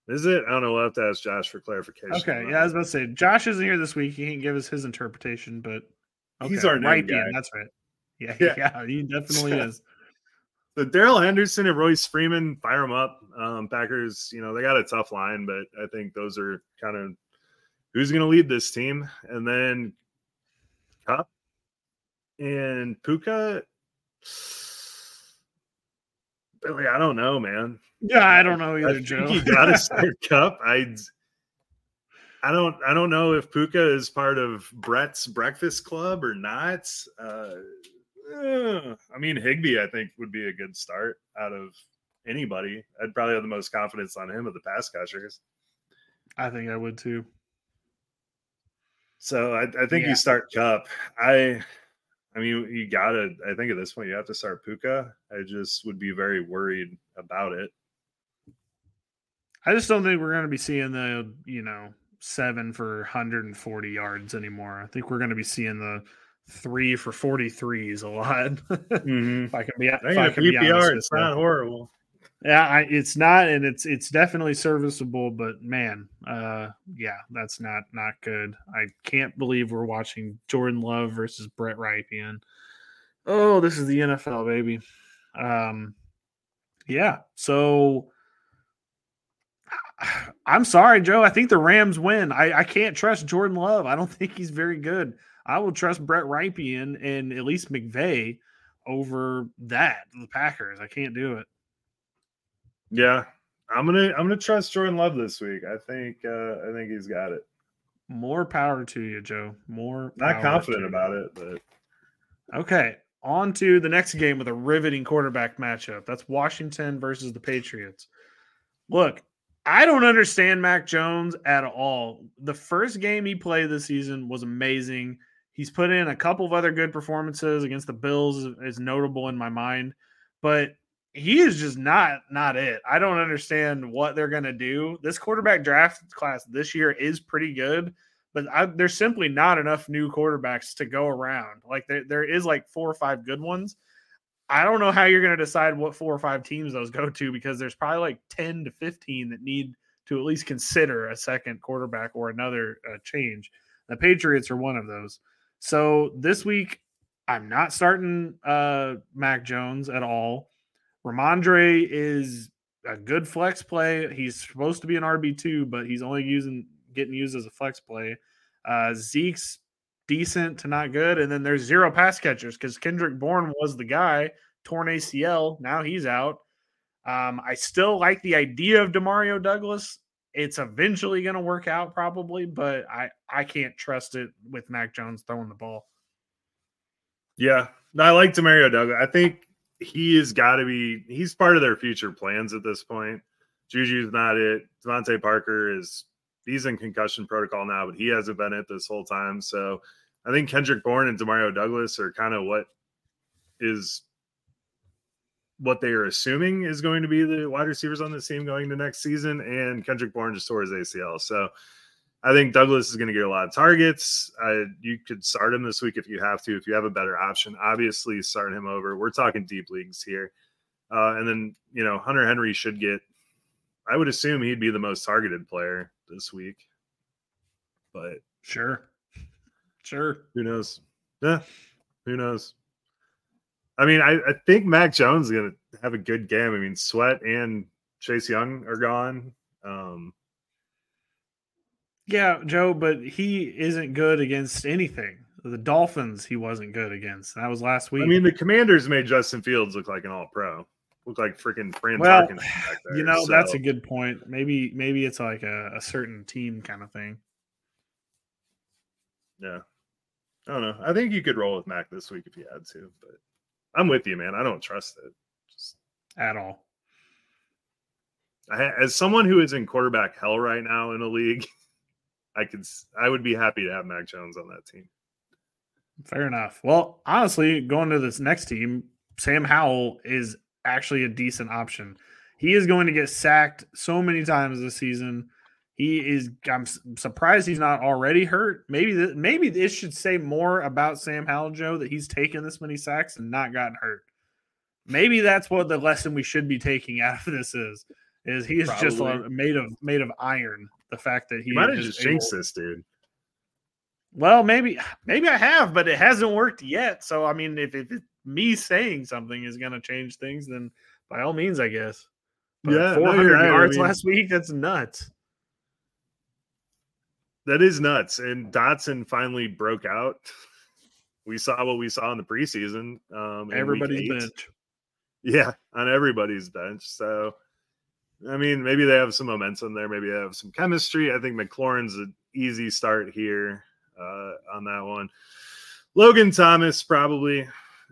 is it? I don't know. We'll have to ask Josh for clarification. Okay, yeah, I was about to say Josh isn't here this week. He can't give us his interpretation, but okay. He's our name right guy. That's right. Yeah, Yeah. yeah, he definitely is. So Darrell Henderson and Royce Freeman, fire them up. Um, Packers, you know, they got a tough line, but I think those are kind of who's going to lead this team. And then Cup and Puka. Billy, I don't know, man. Yeah, I don't know either, Joe. you got to start Cup. I, I don't, I don't know if Puka is part of Brett's Breakfast Club or not. Uh, eh, I mean, Higbee, I think would be a good start out of anybody. I'd probably have the most confidence on him of the pass catchers. I think I would too. So I, I think Yeah. you start Cup. I, I mean, you gotta. I think at this point you have to start Puka. I just would be very worried about it. I just don't think we're going to be seeing the, you know, seven for 140 yards anymore. I think we're going to be seeing the three for 43s a lot. Mm-hmm. if I can be, if I be honest PPR, it's not horrible. Yeah, I, it's not, and it's it's definitely serviceable, but man, uh, yeah, that's not not good. I can't believe we're watching Jordan Love versus Brett Rypien. Oh, this is the NFL, baby. Um, yeah. So I'm sorry, Joe. I think the Rams win. I, I can't trust Jordan Love. I don't think he's very good. I will trust Brett Rypien and at least McVay over that the Packers. I can't do it. Yeah, I'm gonna I'm gonna trust Jordan Love this week. I think uh, I think he's got it. More power to you, Joe. More. Not confident about it, but Okay, on to the next game with a riveting quarterback matchup. That's Washington versus the Patriots. Look, I don't understand Mac Jones at all. The first game he played this season was amazing. He's put in a couple of other good performances against the Bills is notable in my mind, but he is just not not it. I don't understand what they're going to do. This quarterback draft class this year is pretty good, but I, there's simply not enough new quarterbacks to go around. Like there, there is like four or five good ones. I don't know how you're going to decide what four or five teams those go to because there's probably like 10 to 15 that need to at least consider a second quarterback or another uh, change. The Patriots are one of those. So this week, I'm not starting uh, Mac Jones at all. Rhamondre is a good flex play. He's supposed to be an RB two, but he's only using getting used as a flex play. Uh, Zeke's decent to not good, and then there's zero pass catchers because Kendrick Bourne was the guy torn ACL. Now he's out. Um, I still like the idea of Demario Douglas. It's eventually going to work out, probably, but I I can't trust it with Mac Jones throwing the ball. Yeah, I like Demario Douglas. I think he has got to be. He's part of their future plans at this point. Juju's not it. DeVante Parker is he's in concussion protocol now, but he hasn't been it this whole time. So I think Kendrick Bourne and Demario Douglas are kind of what is what they are assuming is going to be the wide receivers on this team going to next season. And Kendrick Bourne just tore his ACL. So I think Douglas is going to get a lot of targets. Uh, you could start him this week if you have to, if you have a better option. Obviously, start him over. We're talking deep leagues here. Uh, and then, you know, Hunter Henry should get, I would assume he'd be the most targeted player this week. But sure. Sure. Who knows? Yeah. Who knows? I mean, I, I think Mac Jones is going to have a good game. I mean, Sweat and Chase Young are gone. Um, yeah, Joe, but he isn't good against anything. The Dolphins, he wasn't good against. That was last week. I mean, the Commanders made Justin Fields look like an All Pro, look like freaking Fran well, You know, so. that's a good point. Maybe, maybe it's like a, a certain team kind of thing. Yeah, I don't know. I think you could roll with Mac this week if you had to, but I'm with you, man. I don't trust it Just, at all. I, as someone who is in quarterback hell right now in a league, I could I would be happy to have Mac Jones on that team. Fair enough. Well, honestly, going to this next team, Sam Howell is actually a decent option. He is going to get sacked so many times this season. He is. I'm surprised he's not already hurt. Maybe that. Maybe this should say more about Sam Howell, Joe, that he's taken this many sacks and not gotten hurt. Maybe that's what the lesson we should be taking out of this is. Is he is Probably. just made of made of iron. The fact that he might have just jinxed this dude. Well, maybe maybe I have, but it hasn't worked yet. So I mean, if, if me saying something is going to change things, then by all means, I guess. But yeah, 400 no, right. yards I mean, last week. That's nuts. That is nuts. And Dotson finally broke out. We saw what we saw in the preseason. Um, everybody's bench. Yeah, on everybody's bench. So, I mean, maybe they have some momentum there. Maybe they have some chemistry. I think McLaurin's an easy start here uh, on that one. Logan Thomas probably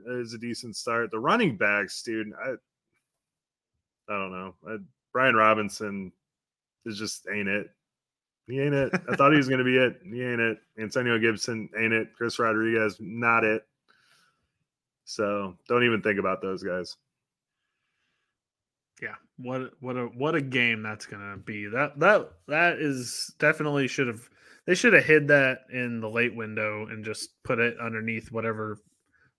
is a decent start. The running backs, dude, I, I don't know. I, Brian Robinson is just ain't it. He ain't it. I thought he was going to be it. He ain't it. Antonio Gibson ain't it. Chris Rodriguez not it. So don't even think about those guys. Yeah, what what a what a game that's gonna be. That that that is definitely should have they should have hid that in the late window and just put it underneath whatever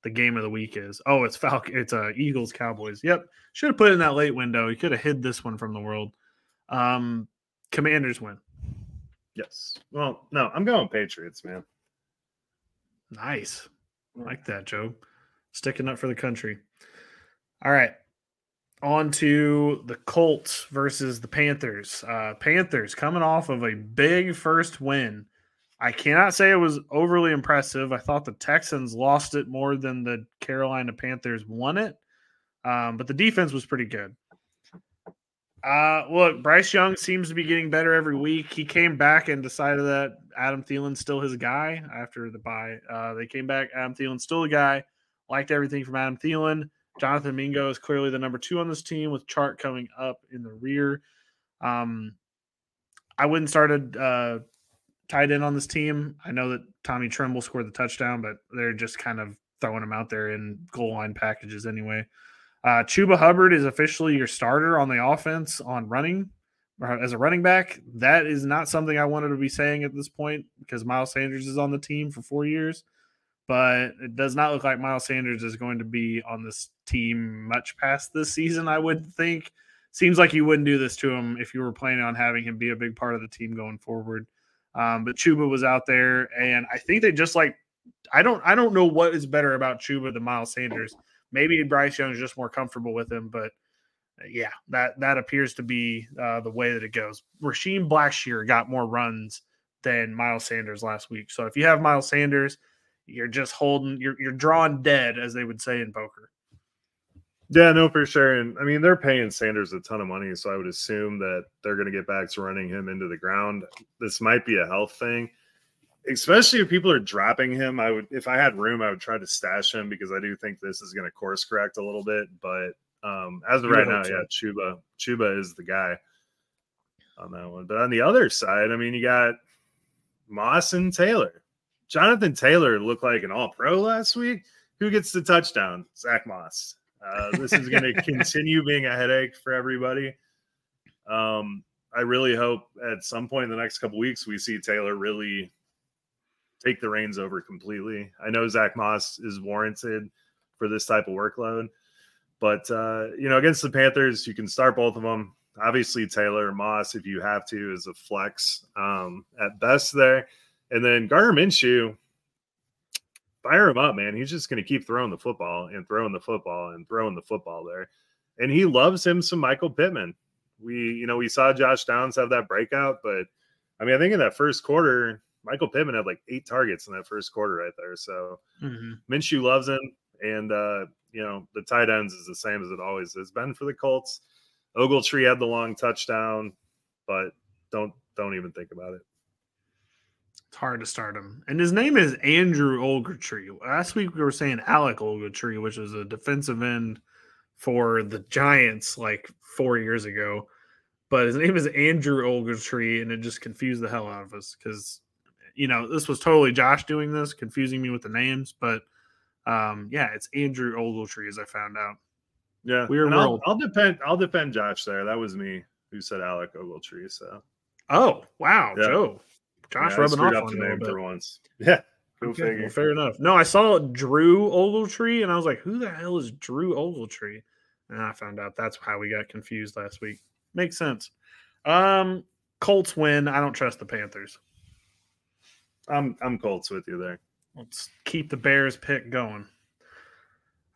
the game of the week is. Oh, it's Falcon. It's uh, Eagles Cowboys. Yep, should have put it in that late window. You could have hid this one from the world. Um, Commanders win. Yes. Well, no, I'm going Patriots, man. Nice. I like that, Joe. Sticking up for the country. All right. On to the Colts versus the Panthers. Uh, Panthers coming off of a big first win. I cannot say it was overly impressive. I thought the Texans lost it more than the Carolina Panthers won it. Um, but the defense was pretty good. Uh, look, Bryce Young seems to be getting better every week. He came back and decided that Adam Thielen's still his guy after the bye. Uh, they came back. Adam Thielen's still the guy. Liked everything from Adam Thielen. Jonathan Mingo is clearly the number two on this team with Chark coming up in the rear. Um, I wouldn't start a uh, tight end on this team. I know that Tommy Tremble scored the touchdown, but they're just kind of throwing him out there in goal line packages anyway. Uh, Chuba Hubbard is officially your starter on the offense on running uh, as a running back. That is not something I wanted to be saying at this point because Miles Sanders is on the team for four years, but it does not look like Miles Sanders is going to be on this team much past this season. I would think. Seems like you wouldn't do this to him if you were planning on having him be a big part of the team going forward. Um, but Chuba was out there, and I think they just like I don't I don't know what is better about Chuba than Miles Sanders. Maybe Bryce Young is just more comfortable with him, but uh, yeah, that that appears to be uh, the way that it goes. Raheem Blackshear got more runs than Miles Sanders last week. So if you have Miles Sanders, you're just holding you're you're drawing dead, as they would say in poker. Yeah, no, for sure. And I mean, they're paying Sanders a ton of money, so I would assume that they're going to get back to running him into the ground. This might be a health thing, especially if people are dropping him. I would, if I had room, I would try to stash him because I do think this is going to course correct a little bit. But um, as of right now, so. yeah, Chuba, Chuba is the guy on that one. But on the other side, I mean, you got Moss and Taylor. Jonathan Taylor looked like an All Pro last week. Who gets the touchdown? Zach Moss. Uh, this is going to continue being a headache for everybody. Um, I really hope at some point in the next couple weeks we see Taylor really take the reins over completely. I know Zach Moss is warranted for this type of workload, but uh, you know, against the Panthers, you can start both of them. Obviously, Taylor Moss, if you have to, is a flex um, at best there, and then Gardner Minshew fire him up, man. He's just going to keep throwing the football and throwing the football and throwing the football there. And he loves him some Michael Pittman. We, you know, we saw Josh Downs have that breakout, but I mean, I think in that first quarter, Michael Pittman had like eight targets in that first quarter right there. So mm-hmm. Minshew loves him. And, uh, you know, the tight ends is the same as it always has been for the Colts. Ogletree had the long touchdown, but don't don't even think about it. It's hard to start him. And his name is Andrew Ogletree. Last week we were saying Alec Ogletree, which was a defensive end for the Giants like four years ago. But his name is Andrew Ogletree, and it just confused the hell out of us because, you know, this was totally Josh doing this, confusing me with the names. But um, yeah, it's Andrew Ogletree, as I found out. Yeah, weird I'll, I'll defend. I'll defend Josh there. That was me who said Alec Ogletree. So. Oh wow, yeah. Joe. Josh yeah, rubbing off on name for once. Yeah. Okay, well, fair enough. No, I saw Drew Ogletree and I was like, who the hell is Drew Ogletree? And I found out that's how we got confused last week. Makes sense. Um, Colts win. I don't trust the Panthers. I'm I'm Colts with you there. Let's keep the Bears pick going.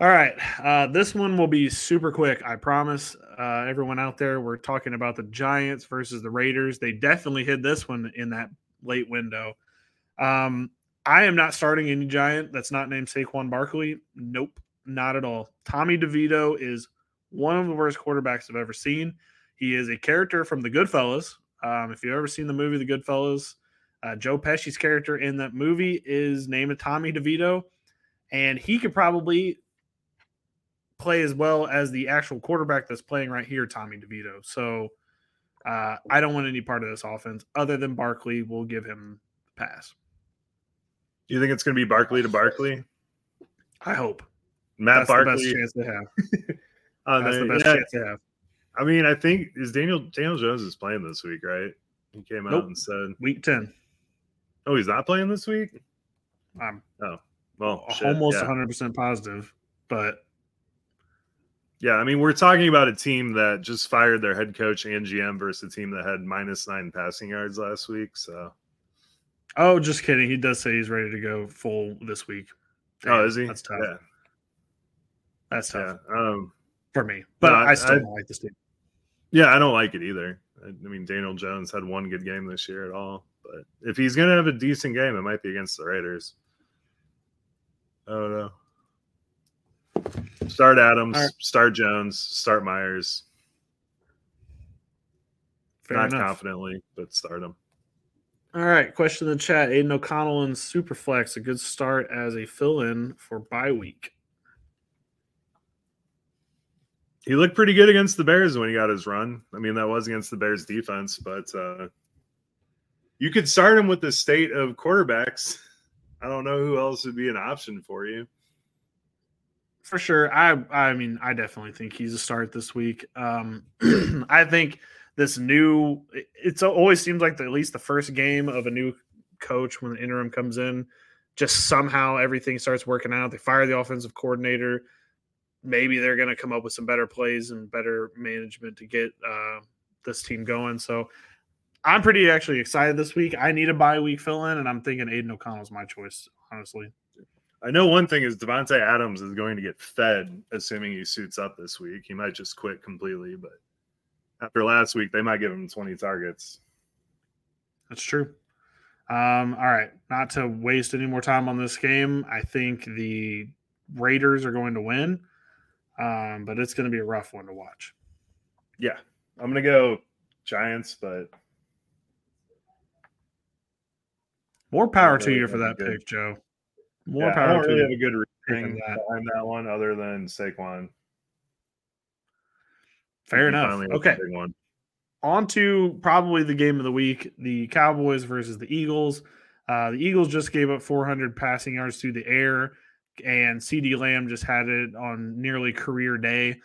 All right. Uh, this one will be super quick. I promise uh, everyone out there. We're talking about the Giants versus the Raiders. They definitely hit this one in that late window. Um, I am not starting any giant that's not named Saquon Barkley. Nope, not at all. Tommy DeVito is one of the worst quarterbacks I've ever seen. He is a character from The Goodfellas. Um, if you've ever seen the movie The Goodfellas, uh, Joe Pesci's character in that movie is named Tommy DeVito, and he could probably play as well as the actual quarterback that's playing right here, Tommy DeVito. So uh, I don't want any part of this offense other than Barkley. We'll give him the pass. Do you think it's going to be Barkley to Barkley? I hope. Matt That's Barkley. the best chance to have. uh, That's the best yeah. chance to have. I mean, I think is Daniel Daniel Jones is playing this week, right? He came out nope. and said week ten. Oh, he's not playing this week. I'm oh well, almost 100 percent positive, but yeah, I mean, we're talking about a team that just fired their head coach and GM versus a team that had minus nine passing yards last week. So, oh, just kidding. He does say he's ready to go full this week. Damn, oh, is he? That's tough. Yeah. That's tough. Yeah, um, for me, but no, I, I, still I, don't like this team. Yeah, I don't like it either. I, I mean, Daniel Jones had one good game this year at all, but if he's going to have a decent game, it might be against the Raiders. I don't know. Start Adams, right. start Jones, start Meyers. Fair Not enough. confidently, but start them. All right. Question in the chat. Aidan O'Connell and Superflex, a good start as a fill in for bye week. He looked pretty good against the Bears when he got his run. I mean, that was against the Bears defense, but uh, you could start him with the state of quarterbacks. I don't know who else would be an option for you for sure. I I mean, I definitely think he's a start this week. Um, I think this new it's always seems like the, at least the first game of a new coach when the interim comes in, just somehow everything starts working out. They fire the offensive coordinator. Maybe they're going to come up with some better plays and better management to get uh, this team going. So I'm pretty actually excited this week. I need a bye week fill in, and I'm thinking Aidan O'Connell's my choice, honestly. I know one thing is Davante Adams is going to get fed, assuming he suits up this week. He might just quit completely, but after last week, they might give him 20 targets. That's true. Um, all right, not to waste any more time on this game. I think the Raiders are going to win, um, but it's going to be a rough one to watch. Yeah, I'm going to go Giants, but more power to you for that good. pick, Joe. More yeah, power I don't really have a good reasoning behind that one other than Saquon. Fair enough. Okay. On to probably the game of the week the Cowboys versus the Eagles. Uh, the Eagles just gave up 400 passing yards through the air, and CeeDee Lamb just had it on nearly career day.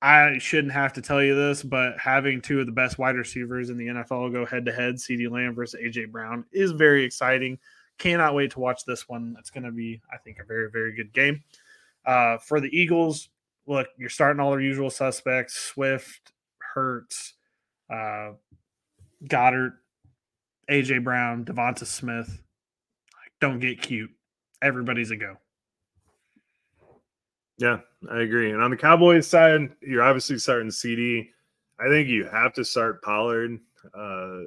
I shouldn't have to tell you this, but having two of the best wide receivers in the NFL go head to head, CeeDee Lamb versus AJ Brown, is very exciting. Cannot wait to watch this one. It's going to be, I think, a very, very good game. Uh, for the Eagles, look, you're starting all their usual suspects Swift, Hurts, uh, Goedert, AJ Brown, DeVonta Smith. Don't get cute. Everybody's a go. Yeah, I agree. And on the Cowboys side, you're obviously starting CeeDee. I think you have to start Pollard. Uh,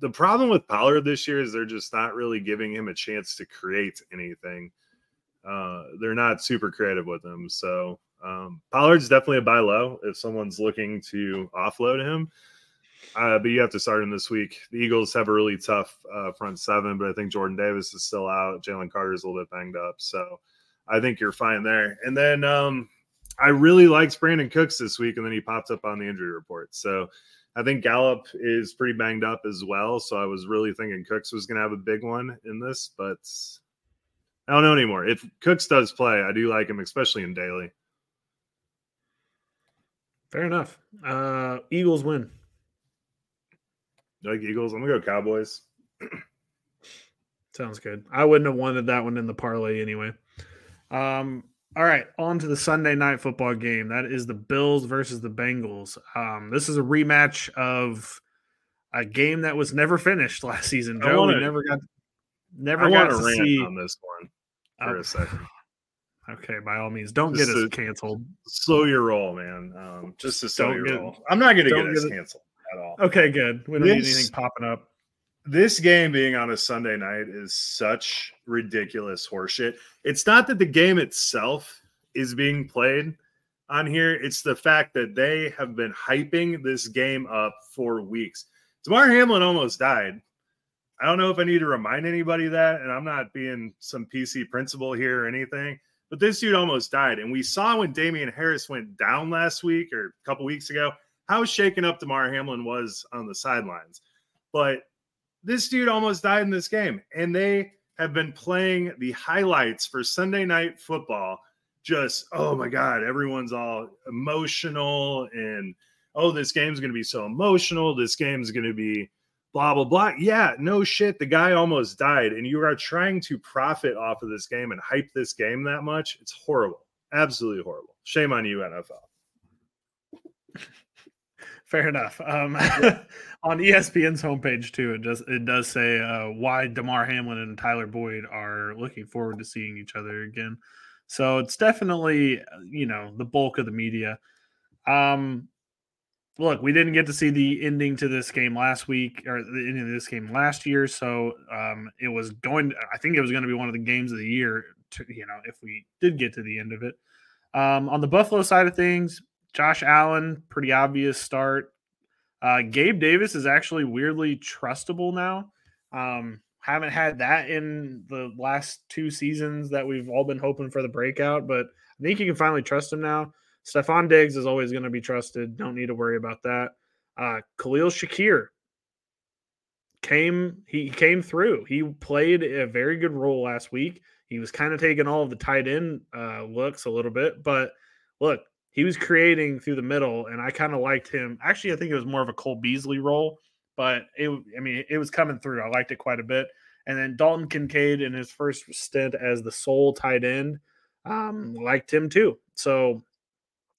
the problem with Pollard this year is they're just not really giving him a chance to create anything. Uh, they're not super creative with him. So um, Pollard's definitely a buy low if someone's looking to offload him. Uh, but you have to start him this week. The Eagles have a really tough uh, front seven, but I think Jordan Davis is still out. Jalen Carter's a little bit banged up. So I think you're fine there. And then um, I really liked Brandin Cooks this week, and then he popped up on the injury report. So I think Gallup is pretty banged up as well. So I was really thinking Cooks was going to have a big one in this, but I don't know anymore. If Cooks does play, I do like him, especially in daily. Fair enough. Uh, Eagles win. like Eagles? I'm gonna go Cowboys. Sounds good. I wouldn't have wanted that one in the parlay anyway. Um, all right, on to the Sunday night football game. That is the Bills versus the Bengals. Um, this is a rematch of a game that was never finished last season. Joe, wanna, we never got never I got to see on this one for uh, a second. Okay, by all means, don't just get us canceled. Slow your roll, man. Um, just to slow your get, roll. I'm not going to get us canceled at all. Okay, good. We don't this, need anything popping up. This game being on a Sunday night is such ridiculous horseshit. It's not that the game itself is being played on here; it's the fact that they have been hyping this game up for weeks. Damar Hamlin almost died. I don't know if I need to remind anybody that, and I'm not being some PC principal here or anything but this dude almost died. And we saw when Damien Harris went down last week or a couple weeks ago how shaken up Damar Hamlin was on the sidelines. But this dude almost died in this game. And they have been playing the highlights for Sunday night football. Just, oh my God, everyone's all emotional and oh, this game's going to be so emotional. This game's going to be blah blah blah. Yeah, no shit. The guy almost died, and you are trying to profit off of this game and hype this game that much. It's horrible. Absolutely horrible. Shame on you, NFL. Fair enough. Um, on ESPN's homepage too, it does it does say uh, why Damar Hamlin and Tyler Boyd are looking forward to seeing each other again. So it's definitely you know the bulk of the media. Um, look, we didn't get to see the ending to this game last week or the ending of this game last year. So um, it was going, I think it was going to be one of the games of the year, to, you know, if we did get to the end of it. Um, on the Buffalo side of things, Josh Allen, pretty obvious start. Uh, Gabe Davis is actually weirdly trustable now. Um, haven't had that in the last two seasons that we've all been hoping for the breakout, but I think you can finally trust him now. Stefon Diggs is always going to be trusted. Don't need to worry about that. Uh, Khalil Shakir came he came through. He played a very good role last week. He was kind of taking all of the tight end uh, looks a little bit, but look, he was creating through the middle, and I kind of liked him. Actually, I think it was more of a Cole Beasley role, but it I mean it was coming through. I liked it quite a bit. And then Dalton Kincaid in his first stint as the sole tight end, um, liked him too. So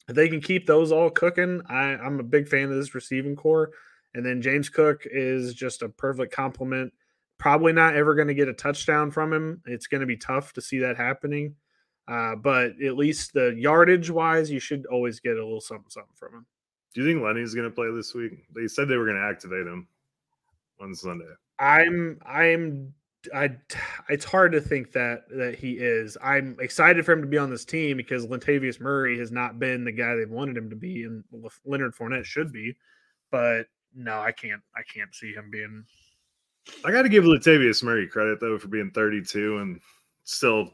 if they can keep those all cooking, I, I'm a big fan of this receiving core. And then James Cook is just a perfect complement. Probably not ever going to get a touchdown from him. It's going to be tough to see that happening. Uh, but at least the yardage wise, you should always get a little something something from him. Do you think Lenny's going to play this week? They said they were going to activate him on Sunday. I'm I'm I it's hard to think that that he is. I'm excited for him to be on this team because Latavius Murray has not been the guy they've wanted him to be, and Leonard Fournette should be. But no, I can't. I can't see him being. I got to give Latavius Murray credit though for being 32 and still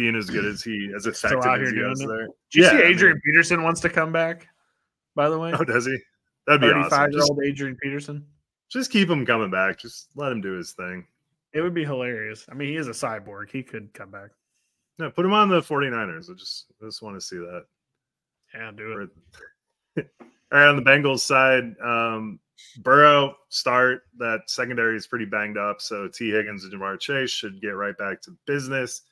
being as good as he as effective as he there. Do you yeah, see Adrian I mean, Peterson wants to come back? By the way, oh, does he? That'd be 35 awesome. year old Adrian Peterson. Just keep him coming back. Just let him do his thing. It would be hilarious. I mean, he is a cyborg. He could come back. No, put him on the 49ers. I just I just want to see that. Yeah, do it. All right, on the Bengals side, um, Burrow start. That secondary is pretty banged up, so Tee Higgins and Ja'Marr Chase should get right back to business.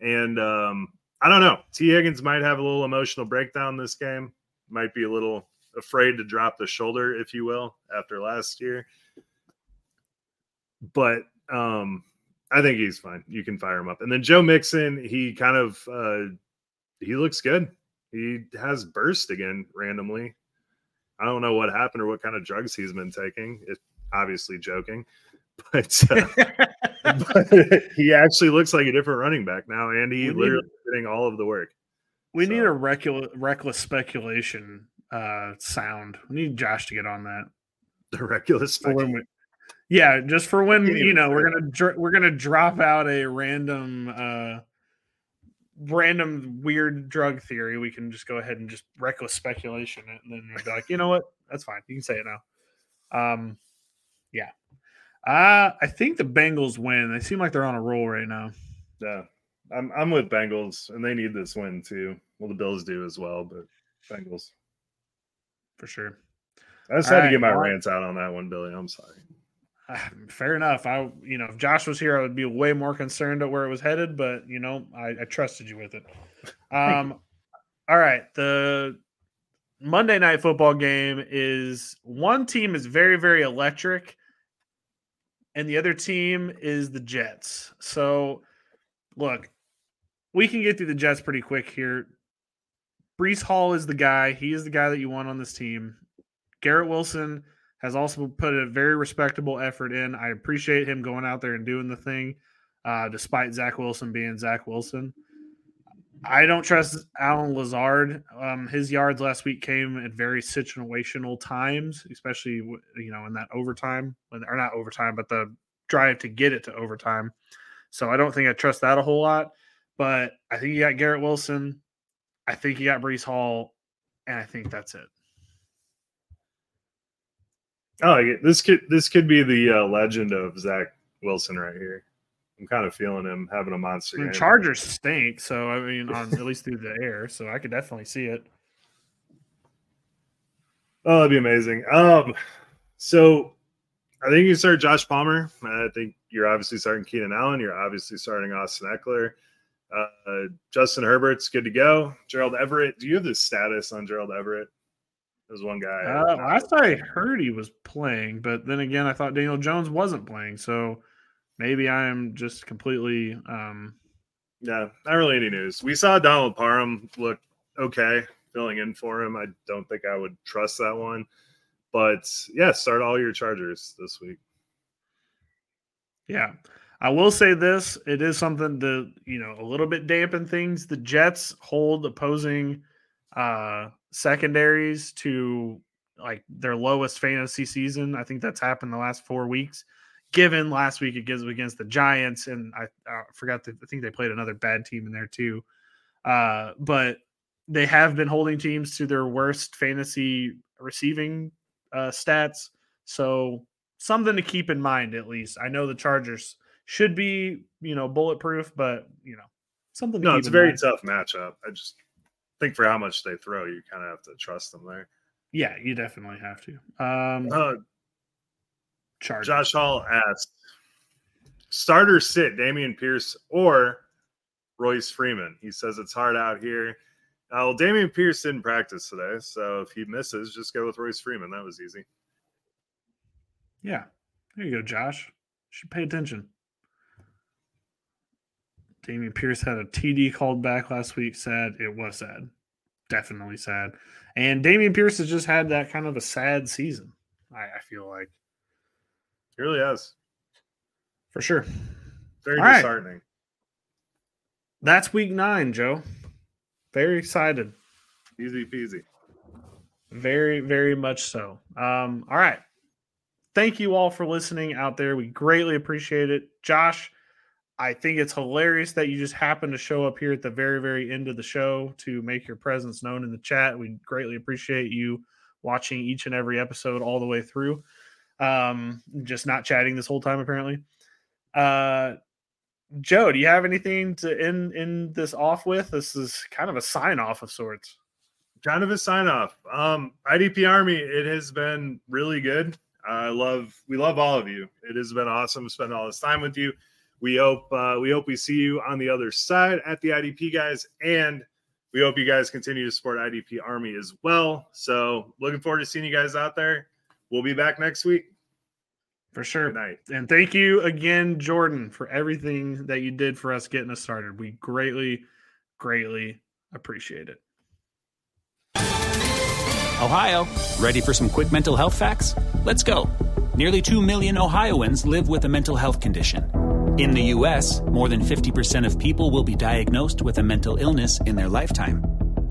And um, I don't know. Tee Higgins might have a little emotional breakdown this game. Might be a little afraid to drop the shoulder, if you will, after last year. But um, I think he's fine. You can fire him up. And then Joe Mixon, he kind of uh, he looks good. He has burst again randomly. I don't know what happened or what kind of drugs he's been taking. It's obviously joking, but, uh, he actually looks like a different running back now, and he literally need, getting all of the work. We so. need a reckless, reckless speculation uh, sound. We need Josh to get on that. The reckless speculation. Yeah, just for when you know we're gonna dr- we're gonna drop out a random uh random weird drug theory, we can just go ahead and just reckless speculation it, and then be like, you know what, that's fine. You can say it now. Um, yeah. Uh, I think the Bengals win. They seem like they're on a roll right now. Yeah, I'm I'm with Bengals, and they need this win too. Well, the Bills do as well, but Bengals for sure. I just All had right, to get my rants out on that one, Billy. I'm sorry. fair enough. I, you know, if Josh was here, I would be way more concerned at where it was headed, but you know, I, I trusted you with it. Um, all right. The Monday night football game is one team is very, very electric, and the other team is the Jets. So, look, we can get through the Jets pretty quick here. Breece Hall is the guy. He is the guy that you want on this team. Garrett Wilson has also put a very respectable effort in. I appreciate him going out there and doing the thing, uh, despite Zach Wilson being Zach Wilson. I don't trust Allen Lazard. Um, his yards last week came at very situational times, especially you know in that overtime, when or not overtime, but the drive to get it to overtime. So I don't think I trust that a whole lot. But I think you got Garrett Wilson. I think you got Breece Hall, and I think that's it. Oh, this could this could be the uh, legend of Zach Wilson right here. I'm kind of feeling him having a monster. I mean, Chargers stink, so I mean, on at least through the air, so I could definitely see it. Oh, that'd be amazing. Um, so I think you start Josh Palmer. I think you're obviously starting Keenan Allen. You're obviously starting Austin Ekeler. Uh, Justin Herbert's good to go. Gerald Everett. Do you have the status on Gerald Everett? There's one guy. Uh, last I heard he was playing, but then again, I thought Daniel Jones wasn't playing. So maybe I am just completely. Um... Yeah, not really any news. We saw Donald Parham look okay filling in for him. I don't think I would trust that one. But yeah, start all your Chargers this week. Yeah. I will say this: it is something to you know a little bit dampen things. The Jets hold opposing uh, secondaries to like their lowest fantasy season. I think that's happened the last four weeks. Given last week it gives against the Giants, and I, I forgot to I think they played another bad team in there too. Uh, but they have been holding teams to their worst fantasy receiving uh, stats. So something to keep in mind at least. I know the Chargers should be, you know, bulletproof, but you know, something. no, it's a very mind. tough matchup. I just think for how much they throw, you kind of have to trust them there. Yeah, you definitely have to. Um, uh, Josh Hall asked, starter sit Dameon Pierce or Royce Freeman. He says it's hard out here. Uh, well, Dameon Pierce didn't practice today, so if he misses, just go with Royce Freeman. That was easy. Yeah. There you go, Josh. should pay attention. Dameon Pierce had a TD called back last week. Sad. It was sad. Definitely sad. And Dameon Pierce has just had that kind of a sad season. I, I feel like. He really has. For sure. Very All right. disheartening. That's week nine, Joe. Very excited. Easy peasy. Very, very much so. Um, all right. Thank you all for listening out there. We greatly appreciate it. Josh, I think it's hilarious that you just happened to show up here at the very, very end of the show to make your presence known in the chat. We greatly appreciate you watching each and every episode all the way through. Um, just not chatting this whole time, apparently. Uh, Joe, do you have anything to end end this off with? This is kind of a sign off of sorts. Kind of a sign off. Um, IDP Army, it has been really good. I love we love all of you. It has been awesome spending all this time with you. We hope uh, we hope we see you on the other side at the IDP guys, and we hope you guys continue to support IDP Army as well. So looking forward to seeing you guys out there. We'll be back next week. For sure. Good night. And thank you again, Jordan, for everything that you did for us getting us started. We greatly, greatly appreciate it. Ohio, ready for some quick mental health facts? Let's go. Nearly 2 million Ohioans live with a mental health condition. In the U.S., more than 50% of people will be diagnosed with a mental illness in their lifetime.